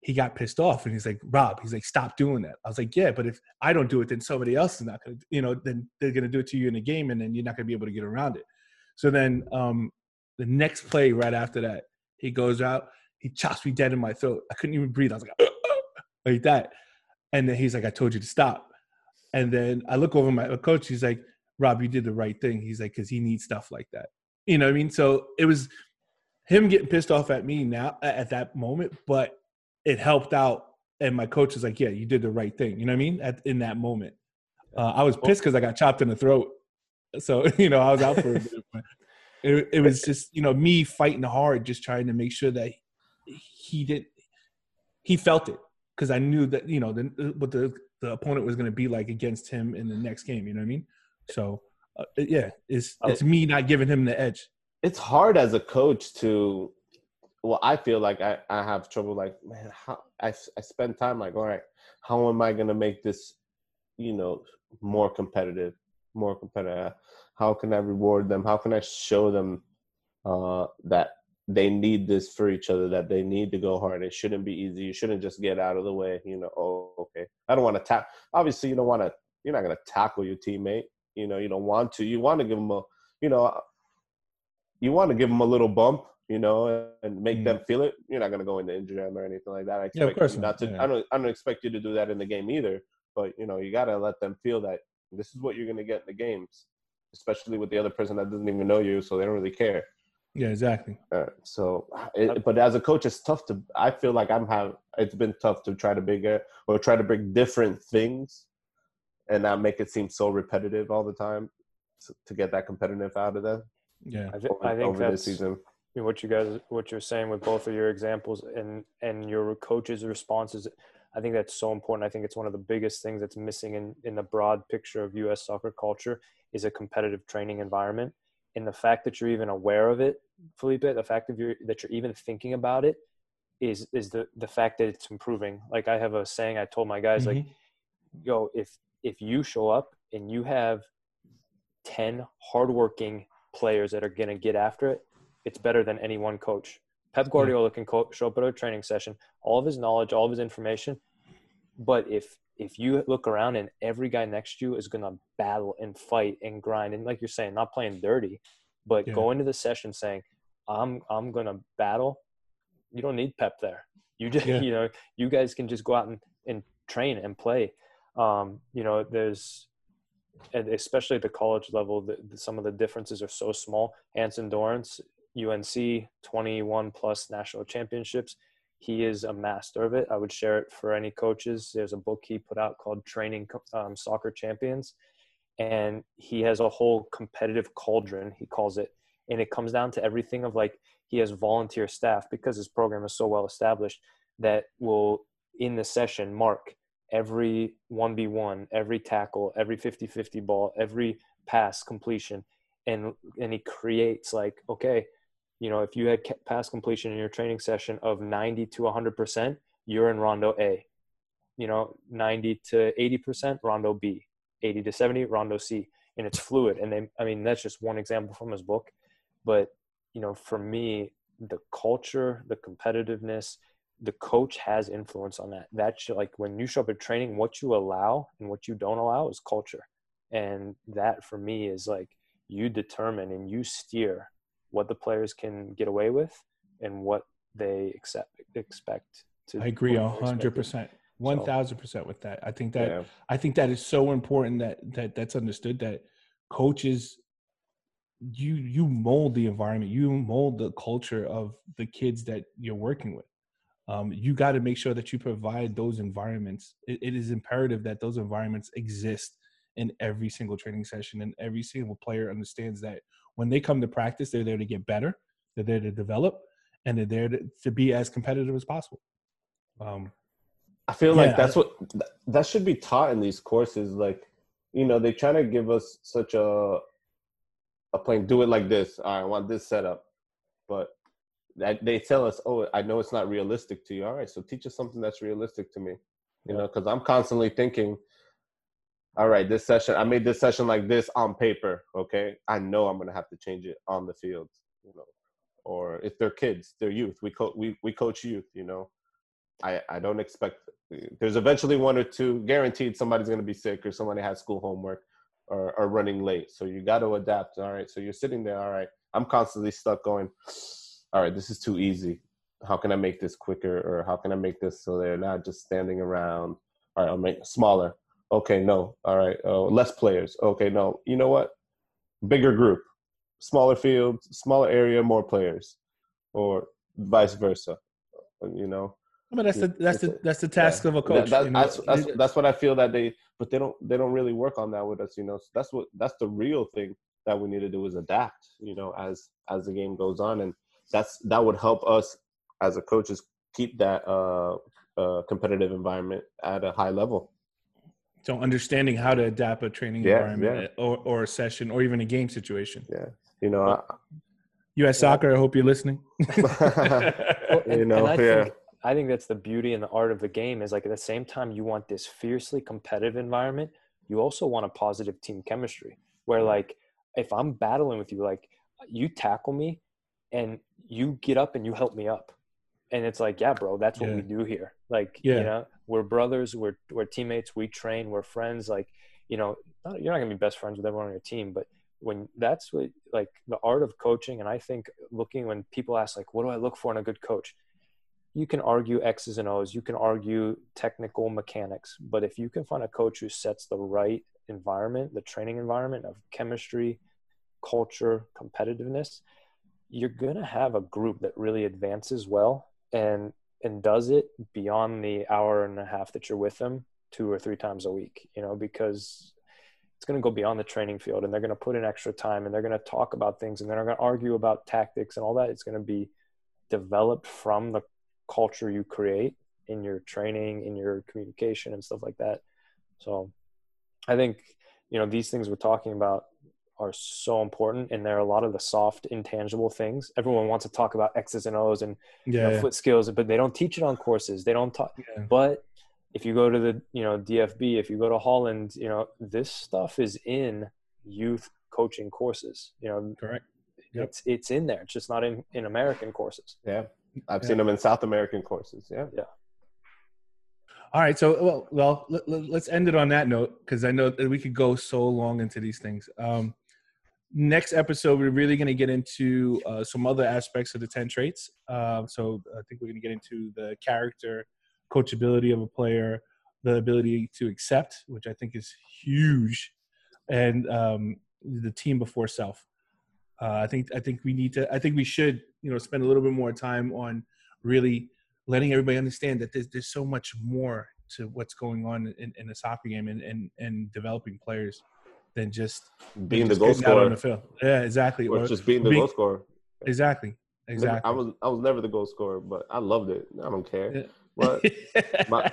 [SPEAKER 1] He got pissed off and he's like, Rob, he's like, stop doing that. I was like, yeah, but if I don't do it, then somebody else is not going to, you know, then they're going to do it to you in a game and then you're not going to be able to get around it. So then um, the next play right after that, he goes out, he chops me dead in my throat. I couldn't even breathe. I was like, like that. And then he's like, I told you to stop. And then I look over my coach. He's like, Rob, you did the right thing. He's like, because he needs stuff like that. You know what I mean? So it was him getting pissed off at me now at that moment, but it helped out. And my coach was like, "Yeah, you did the right thing." You know what I mean? At in that moment, uh, I was pissed because I got chopped in the throat. So you know, I was out for a bit. It, it was just you know me fighting hard, just trying to make sure that he didn't, He felt it because I knew that you know the, what the the opponent was going to be like against him in the next game. You know what I mean? So uh, yeah, it's oh. it's me not giving him the edge
[SPEAKER 2] it's hard as a coach to well i feel like i, I have trouble like man how I, I spend time like all right how am i going to make this you know more competitive more competitive how can i reward them how can i show them uh, that they need this for each other that they need to go hard it shouldn't be easy you shouldn't just get out of the way you know oh okay i don't want to tap obviously you don't want to you're not going to tackle your teammate you know you don't want to you want to give them a you know you want to give them a little bump, you know, and make mm them feel it. You're not going to go into injury or anything like that. I expect yeah, of course you not to. Yeah. I don't. I don't expect you to do that in the game either. But you know, you got to let them feel that this is what you're going to get in the games, especially with the other person that doesn't even know you, so they don't really care.
[SPEAKER 1] Yeah, exactly.
[SPEAKER 2] Uh, so, it, but as a coach, it's tough to. I feel like I'm have. It's been tough to try to bigger or try to bring different things, and not make it seem so repetitive all the time, to, to get that competitive out of them.
[SPEAKER 1] Yeah,
[SPEAKER 3] I, th- over, I think that's season. what you guys, what you're saying with both of your examples and and your coaches' responses. I think that's so important. I think it's one of the biggest things that's missing in in the broad picture of U.S. soccer culture is a competitive training environment. And the fact that you're even aware of it, Felipe, the fact that you're that you're even thinking about it, is is the the fact that it's improving. Like I have a saying I told my guys, mm-hmm. like, yo, if if you show up and you have ten hardworking players that are going to get after it, it's better than any one coach. Pep Guardiola can co- show up at a training session, all of his knowledge, all of his information. But if if you look around and every guy next to you is going to battle and fight and grind, and like you're saying, not playing dirty, but yeah. go into the session saying, "I'm I'm going to battle," you don't need Pep there. You just yeah. you know you guys can just go out and, and train and play. Um, you know, there's and especially at the college level, the, the, some of the differences are so small. Anson Dorrance, UNC, 21 plus national championships. He is a master of it. I would share it for any coaches. There's a book he put out called Training um, Soccer Champions. And he has a whole competitive cauldron, he calls it. And it comes down to everything of like, he has volunteer staff because his program is so well established that will, in the session, mark every 1v1 every tackle every 50-50 ball every pass completion and and he creates like okay you know if you had pass completion in your training session of 90 to 100% you're in rondo a. You know 90 to 80% rondo b. 80 to 70 rondo c. And it's fluid. And they i mean that's just one example from his book. But you know for me the culture the competitiveness the coach has influence on that. That's like when you show up at training, what you allow and what you don't allow is culture. And that for me is like you determine and you steer what the players can get away with and what they accept expect
[SPEAKER 1] to. I agree a hundred percent, one thousand percent with that. I think that yeah. I think that is so important that that that's understood that coaches you you mold the environment you mold the culture of the kids that you're working with um, you got to make sure that you provide those environments. It, it is imperative that those environments exist in every single training session, and every single player understands that when they come to practice, they're there to get better, they're there to develop, and they're there to, to be as competitive as possible. Um,
[SPEAKER 2] I feel yeah, like that's I, what that should be taught in these courses. Like, you know, they try to give us such a a plane Do it like this. I want this setup, but that they tell us, "Oh, I know it's not realistic to you. All right, so teach us something that's realistic to me." You know, because I'm constantly thinking, all right, this session, I made this session like this on paper. Okay, I know I'm gonna have to change it on the field. You know, or if they're kids, they're youth. We coach we we coach youth. You know, I I don't expect. There's eventually one or two guaranteed somebody's gonna be sick or somebody has school homework or or running late. So you got to adapt. All right, so you're sitting there. All right, I'm constantly stuck going. All right, this is too easy. How can I make this quicker, or how can I make this so they're not just standing around? All right, I'll make smaller. Okay, no. All right, uh, less players. Okay, no. You know what? Bigger group, smaller field, smaller area, more players, or vice versa. You know.
[SPEAKER 1] But that's the that's the that's the task
[SPEAKER 2] Yeah.
[SPEAKER 1] of a coach.
[SPEAKER 2] That-
[SPEAKER 1] you know?
[SPEAKER 2] that's, that's that's what I feel that they, but they don't they don't really work on that with us. You know, so that's what that's the real thing that we need to do is adapt. You know, as as the game goes on, and that's that would help us as a coaches keep that uh, uh, competitive environment at a high level.
[SPEAKER 1] So understanding how to adapt a training
[SPEAKER 2] Yeah,
[SPEAKER 1] environment or or a session or even a game situation. Yeah.
[SPEAKER 2] You know, I-
[SPEAKER 1] U.S. Soccer, I hope you're listening.
[SPEAKER 2] You know,
[SPEAKER 3] and I
[SPEAKER 2] yeah.
[SPEAKER 3] think I think that's the beauty and the art of the game is like at the same time you want this fiercely competitive environment, you also want a positive team chemistry where like if I'm battling with you, like you tackle me and you get up and you help me up. And it's like, yeah, bro, that's what
[SPEAKER 1] Yeah.
[SPEAKER 3] we do here. Like,
[SPEAKER 1] Yeah.
[SPEAKER 3] you know, we're brothers, we're we're teammates, we train, we're friends. Like, you know, not, you're not gonna be best friends with everyone on your team, but when that's what like the art of coaching, and I think looking when people ask like, what do I look for in a good coach? You can argue X's and O's, you can argue technical mechanics, but if you can find a coach who sets the right environment, the training environment of chemistry, culture, competitiveness, you're gonna have a group that really advances well and and does it beyond the hour and a half that you're with them two or three times a week, you know, because it's going to go beyond the training field and they're going to put in extra time and they're going to talk about things and they're going to argue about tactics and all that. It's going to be developed from the culture you create in your training, in your communication and stuff like that. So I think, you know, these things we're talking about are so important and they're a lot of the soft intangible things. Everyone wants to talk about X's and O's and you
[SPEAKER 1] Yeah,
[SPEAKER 3] know, foot skills, but they don't teach it on courses. They don't talk
[SPEAKER 1] yeah.
[SPEAKER 3] but if you go to the you know dfb if you go to holland you know this stuff is in youth coaching courses you know
[SPEAKER 1] correct. Yep.
[SPEAKER 3] it's it's in there it's just not in in american courses
[SPEAKER 2] yeah, I've
[SPEAKER 1] Yeah.
[SPEAKER 2] seen them in South American courses. Yeah.
[SPEAKER 1] Yeah all right, so well, well, let, let, us end it on that note because I know that we could go so long into these things. Um, next episode, we're really going to get into uh, some other aspects of the ten traits. Uh, so I think we're going to get into the character, coachability of a player, the ability to accept, which I think is huge, and um, the team before self. Uh, I think I think we need to. I think we should, you know, spend a little bit more time on really letting everybody understand that there's, there's so much more to what's going on in, in a soccer game and, and, and developing players than just
[SPEAKER 2] Being the
[SPEAKER 1] just
[SPEAKER 2] goal
[SPEAKER 1] getting on
[SPEAKER 2] scorer,
[SPEAKER 1] the field. Yeah, exactly.
[SPEAKER 2] or
[SPEAKER 1] Or
[SPEAKER 2] just being the
[SPEAKER 1] being-
[SPEAKER 2] goal scorer.
[SPEAKER 1] exactly. Exactly.
[SPEAKER 2] I was I was never the goal scorer, but I loved it. I don't care.
[SPEAKER 1] Yeah.
[SPEAKER 2] But my-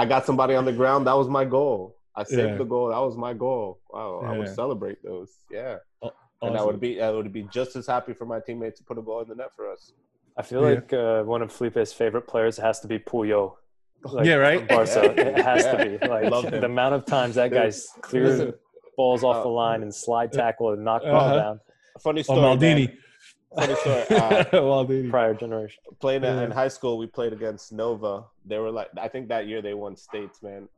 [SPEAKER 2] I got somebody on the ground. That was my goal. I saved
[SPEAKER 1] Yeah.
[SPEAKER 2] the goal. That was my goal. Wow, I would celebrate those. Yeah, and I would be I would be just as happy for my teammates to put a goal in the net for us.
[SPEAKER 3] i feel
[SPEAKER 1] Yeah.
[SPEAKER 3] like uh, one of felipe's favorite players has to be Puyol like,
[SPEAKER 1] Yeah, right?
[SPEAKER 3] from Barca.
[SPEAKER 2] Yeah.
[SPEAKER 3] it has to be like
[SPEAKER 2] Love him.
[SPEAKER 3] the amount of times that guy's cleared
[SPEAKER 2] Listen,
[SPEAKER 3] balls off the
[SPEAKER 2] uh,
[SPEAKER 3] line and slide tackle and knock ball
[SPEAKER 1] Uh-huh.
[SPEAKER 3] down
[SPEAKER 2] funny
[SPEAKER 1] Oh,
[SPEAKER 2] story.
[SPEAKER 1] Maldini.
[SPEAKER 2] Funny story. Uh,
[SPEAKER 1] Maldini.
[SPEAKER 3] prior generation
[SPEAKER 2] playing
[SPEAKER 1] Yeah.
[SPEAKER 2] in high school, we played against Nova. They were like, I think that year they won states, man.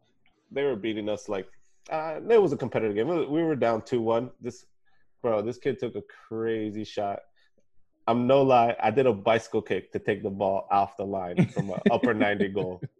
[SPEAKER 2] They were beating us like, uh, it was a competitive game. We were down 2 1. This, bro, this kid took a crazy shot. I'm no lie. I did a bicycle kick to take the ball off the line from an upper 90 goal.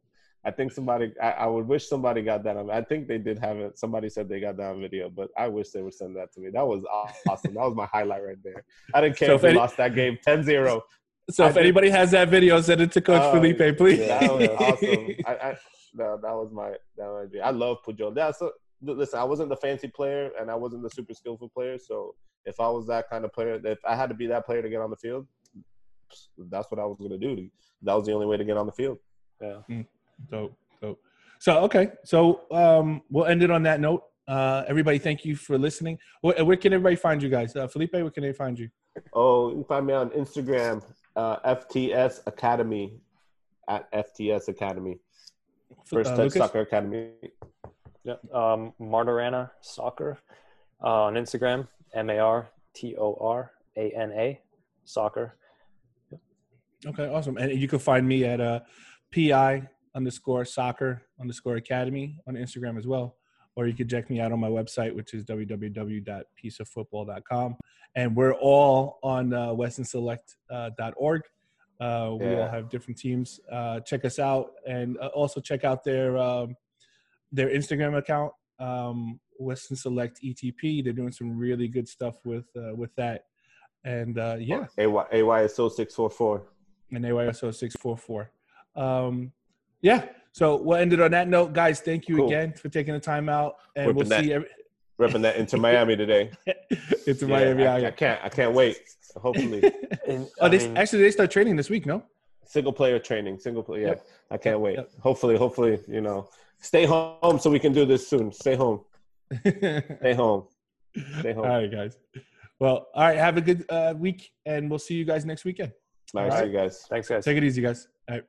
[SPEAKER 2] I think somebody, I, I would wish somebody got that on. I think they did have it. Somebody said they got that on video, but I wish they would send that to me. That was awesome. that was my highlight right there. I didn't care
[SPEAKER 1] So
[SPEAKER 2] if
[SPEAKER 1] if
[SPEAKER 2] we
[SPEAKER 1] any-
[SPEAKER 2] lost that game 10 0.
[SPEAKER 1] So
[SPEAKER 2] I
[SPEAKER 1] if
[SPEAKER 2] did-
[SPEAKER 1] anybody has that video, send it to Coach
[SPEAKER 2] Oh,
[SPEAKER 1] Felipe, please.
[SPEAKER 2] That was awesome. I, I no, that was my that was my dream. I love Puyol. That's so, listen. I wasn't the fancy player, and I wasn't the super skillful player. So if I was that kind of player, if I had to be that player to get on the field, that's what I was going to do. That was the only way to get on the field.
[SPEAKER 3] yeah mm.
[SPEAKER 1] Dope, dope. So okay, so um, we'll end it on that note. Uh, everybody, thank you for listening. Where, where can everybody find you guys? Uh, Felipe, where can they find you?
[SPEAKER 2] Oh, you can find me on Instagram, uh, FTS Academy, at FTS Academy. First
[SPEAKER 1] Uh,
[SPEAKER 2] Touch Soccer Academy.
[SPEAKER 3] Yeah. Um, Martorana Soccer uh, on Instagram. M A R T O R A N A Soccer.
[SPEAKER 1] Okay, awesome. And you can find me at uh, pi underscore soccer underscore academy on Instagram as well. Or you could check me out on my website, which is www.pieceoffootball.com. And we're all on uh, westernselect.org. Uh, we all have different teams. Uh, check us out, and uh, also check out their um, their Instagram account, um, Western Select ETP. They're doing some really good stuff with uh, with that. And uh, yeah,
[SPEAKER 2] AY, AYSO six four four.
[SPEAKER 1] and AYSO 644. Um, yeah, so we'll end it on that note. Guys, thank you
[SPEAKER 2] Cool.
[SPEAKER 1] again for taking the time out. And
[SPEAKER 2] Whipping
[SPEAKER 1] we'll
[SPEAKER 2] that.
[SPEAKER 1] see every,
[SPEAKER 2] Repping that Inter Miami today.
[SPEAKER 1] into
[SPEAKER 2] Yeah,
[SPEAKER 1] Miami.
[SPEAKER 2] I, I can't I can't wait. Hopefully,
[SPEAKER 3] And,
[SPEAKER 1] oh, they,
[SPEAKER 3] mean,
[SPEAKER 1] actually, they start training this week, no?
[SPEAKER 2] single player training, single player. Yeah,
[SPEAKER 1] Yep.
[SPEAKER 2] I can't wait.
[SPEAKER 1] Yep.
[SPEAKER 2] Hopefully, hopefully, you know, stay home so we can do this soon. Stay home. Stay home. Stay home.
[SPEAKER 1] all right, guys. Well, all right. Have a good uh, week, and we'll see you guys next weekend.
[SPEAKER 2] Nice,
[SPEAKER 3] All
[SPEAKER 2] you guys.
[SPEAKER 3] thanks, guys.
[SPEAKER 1] Take it easy, guys. All right.
[SPEAKER 3] Bye.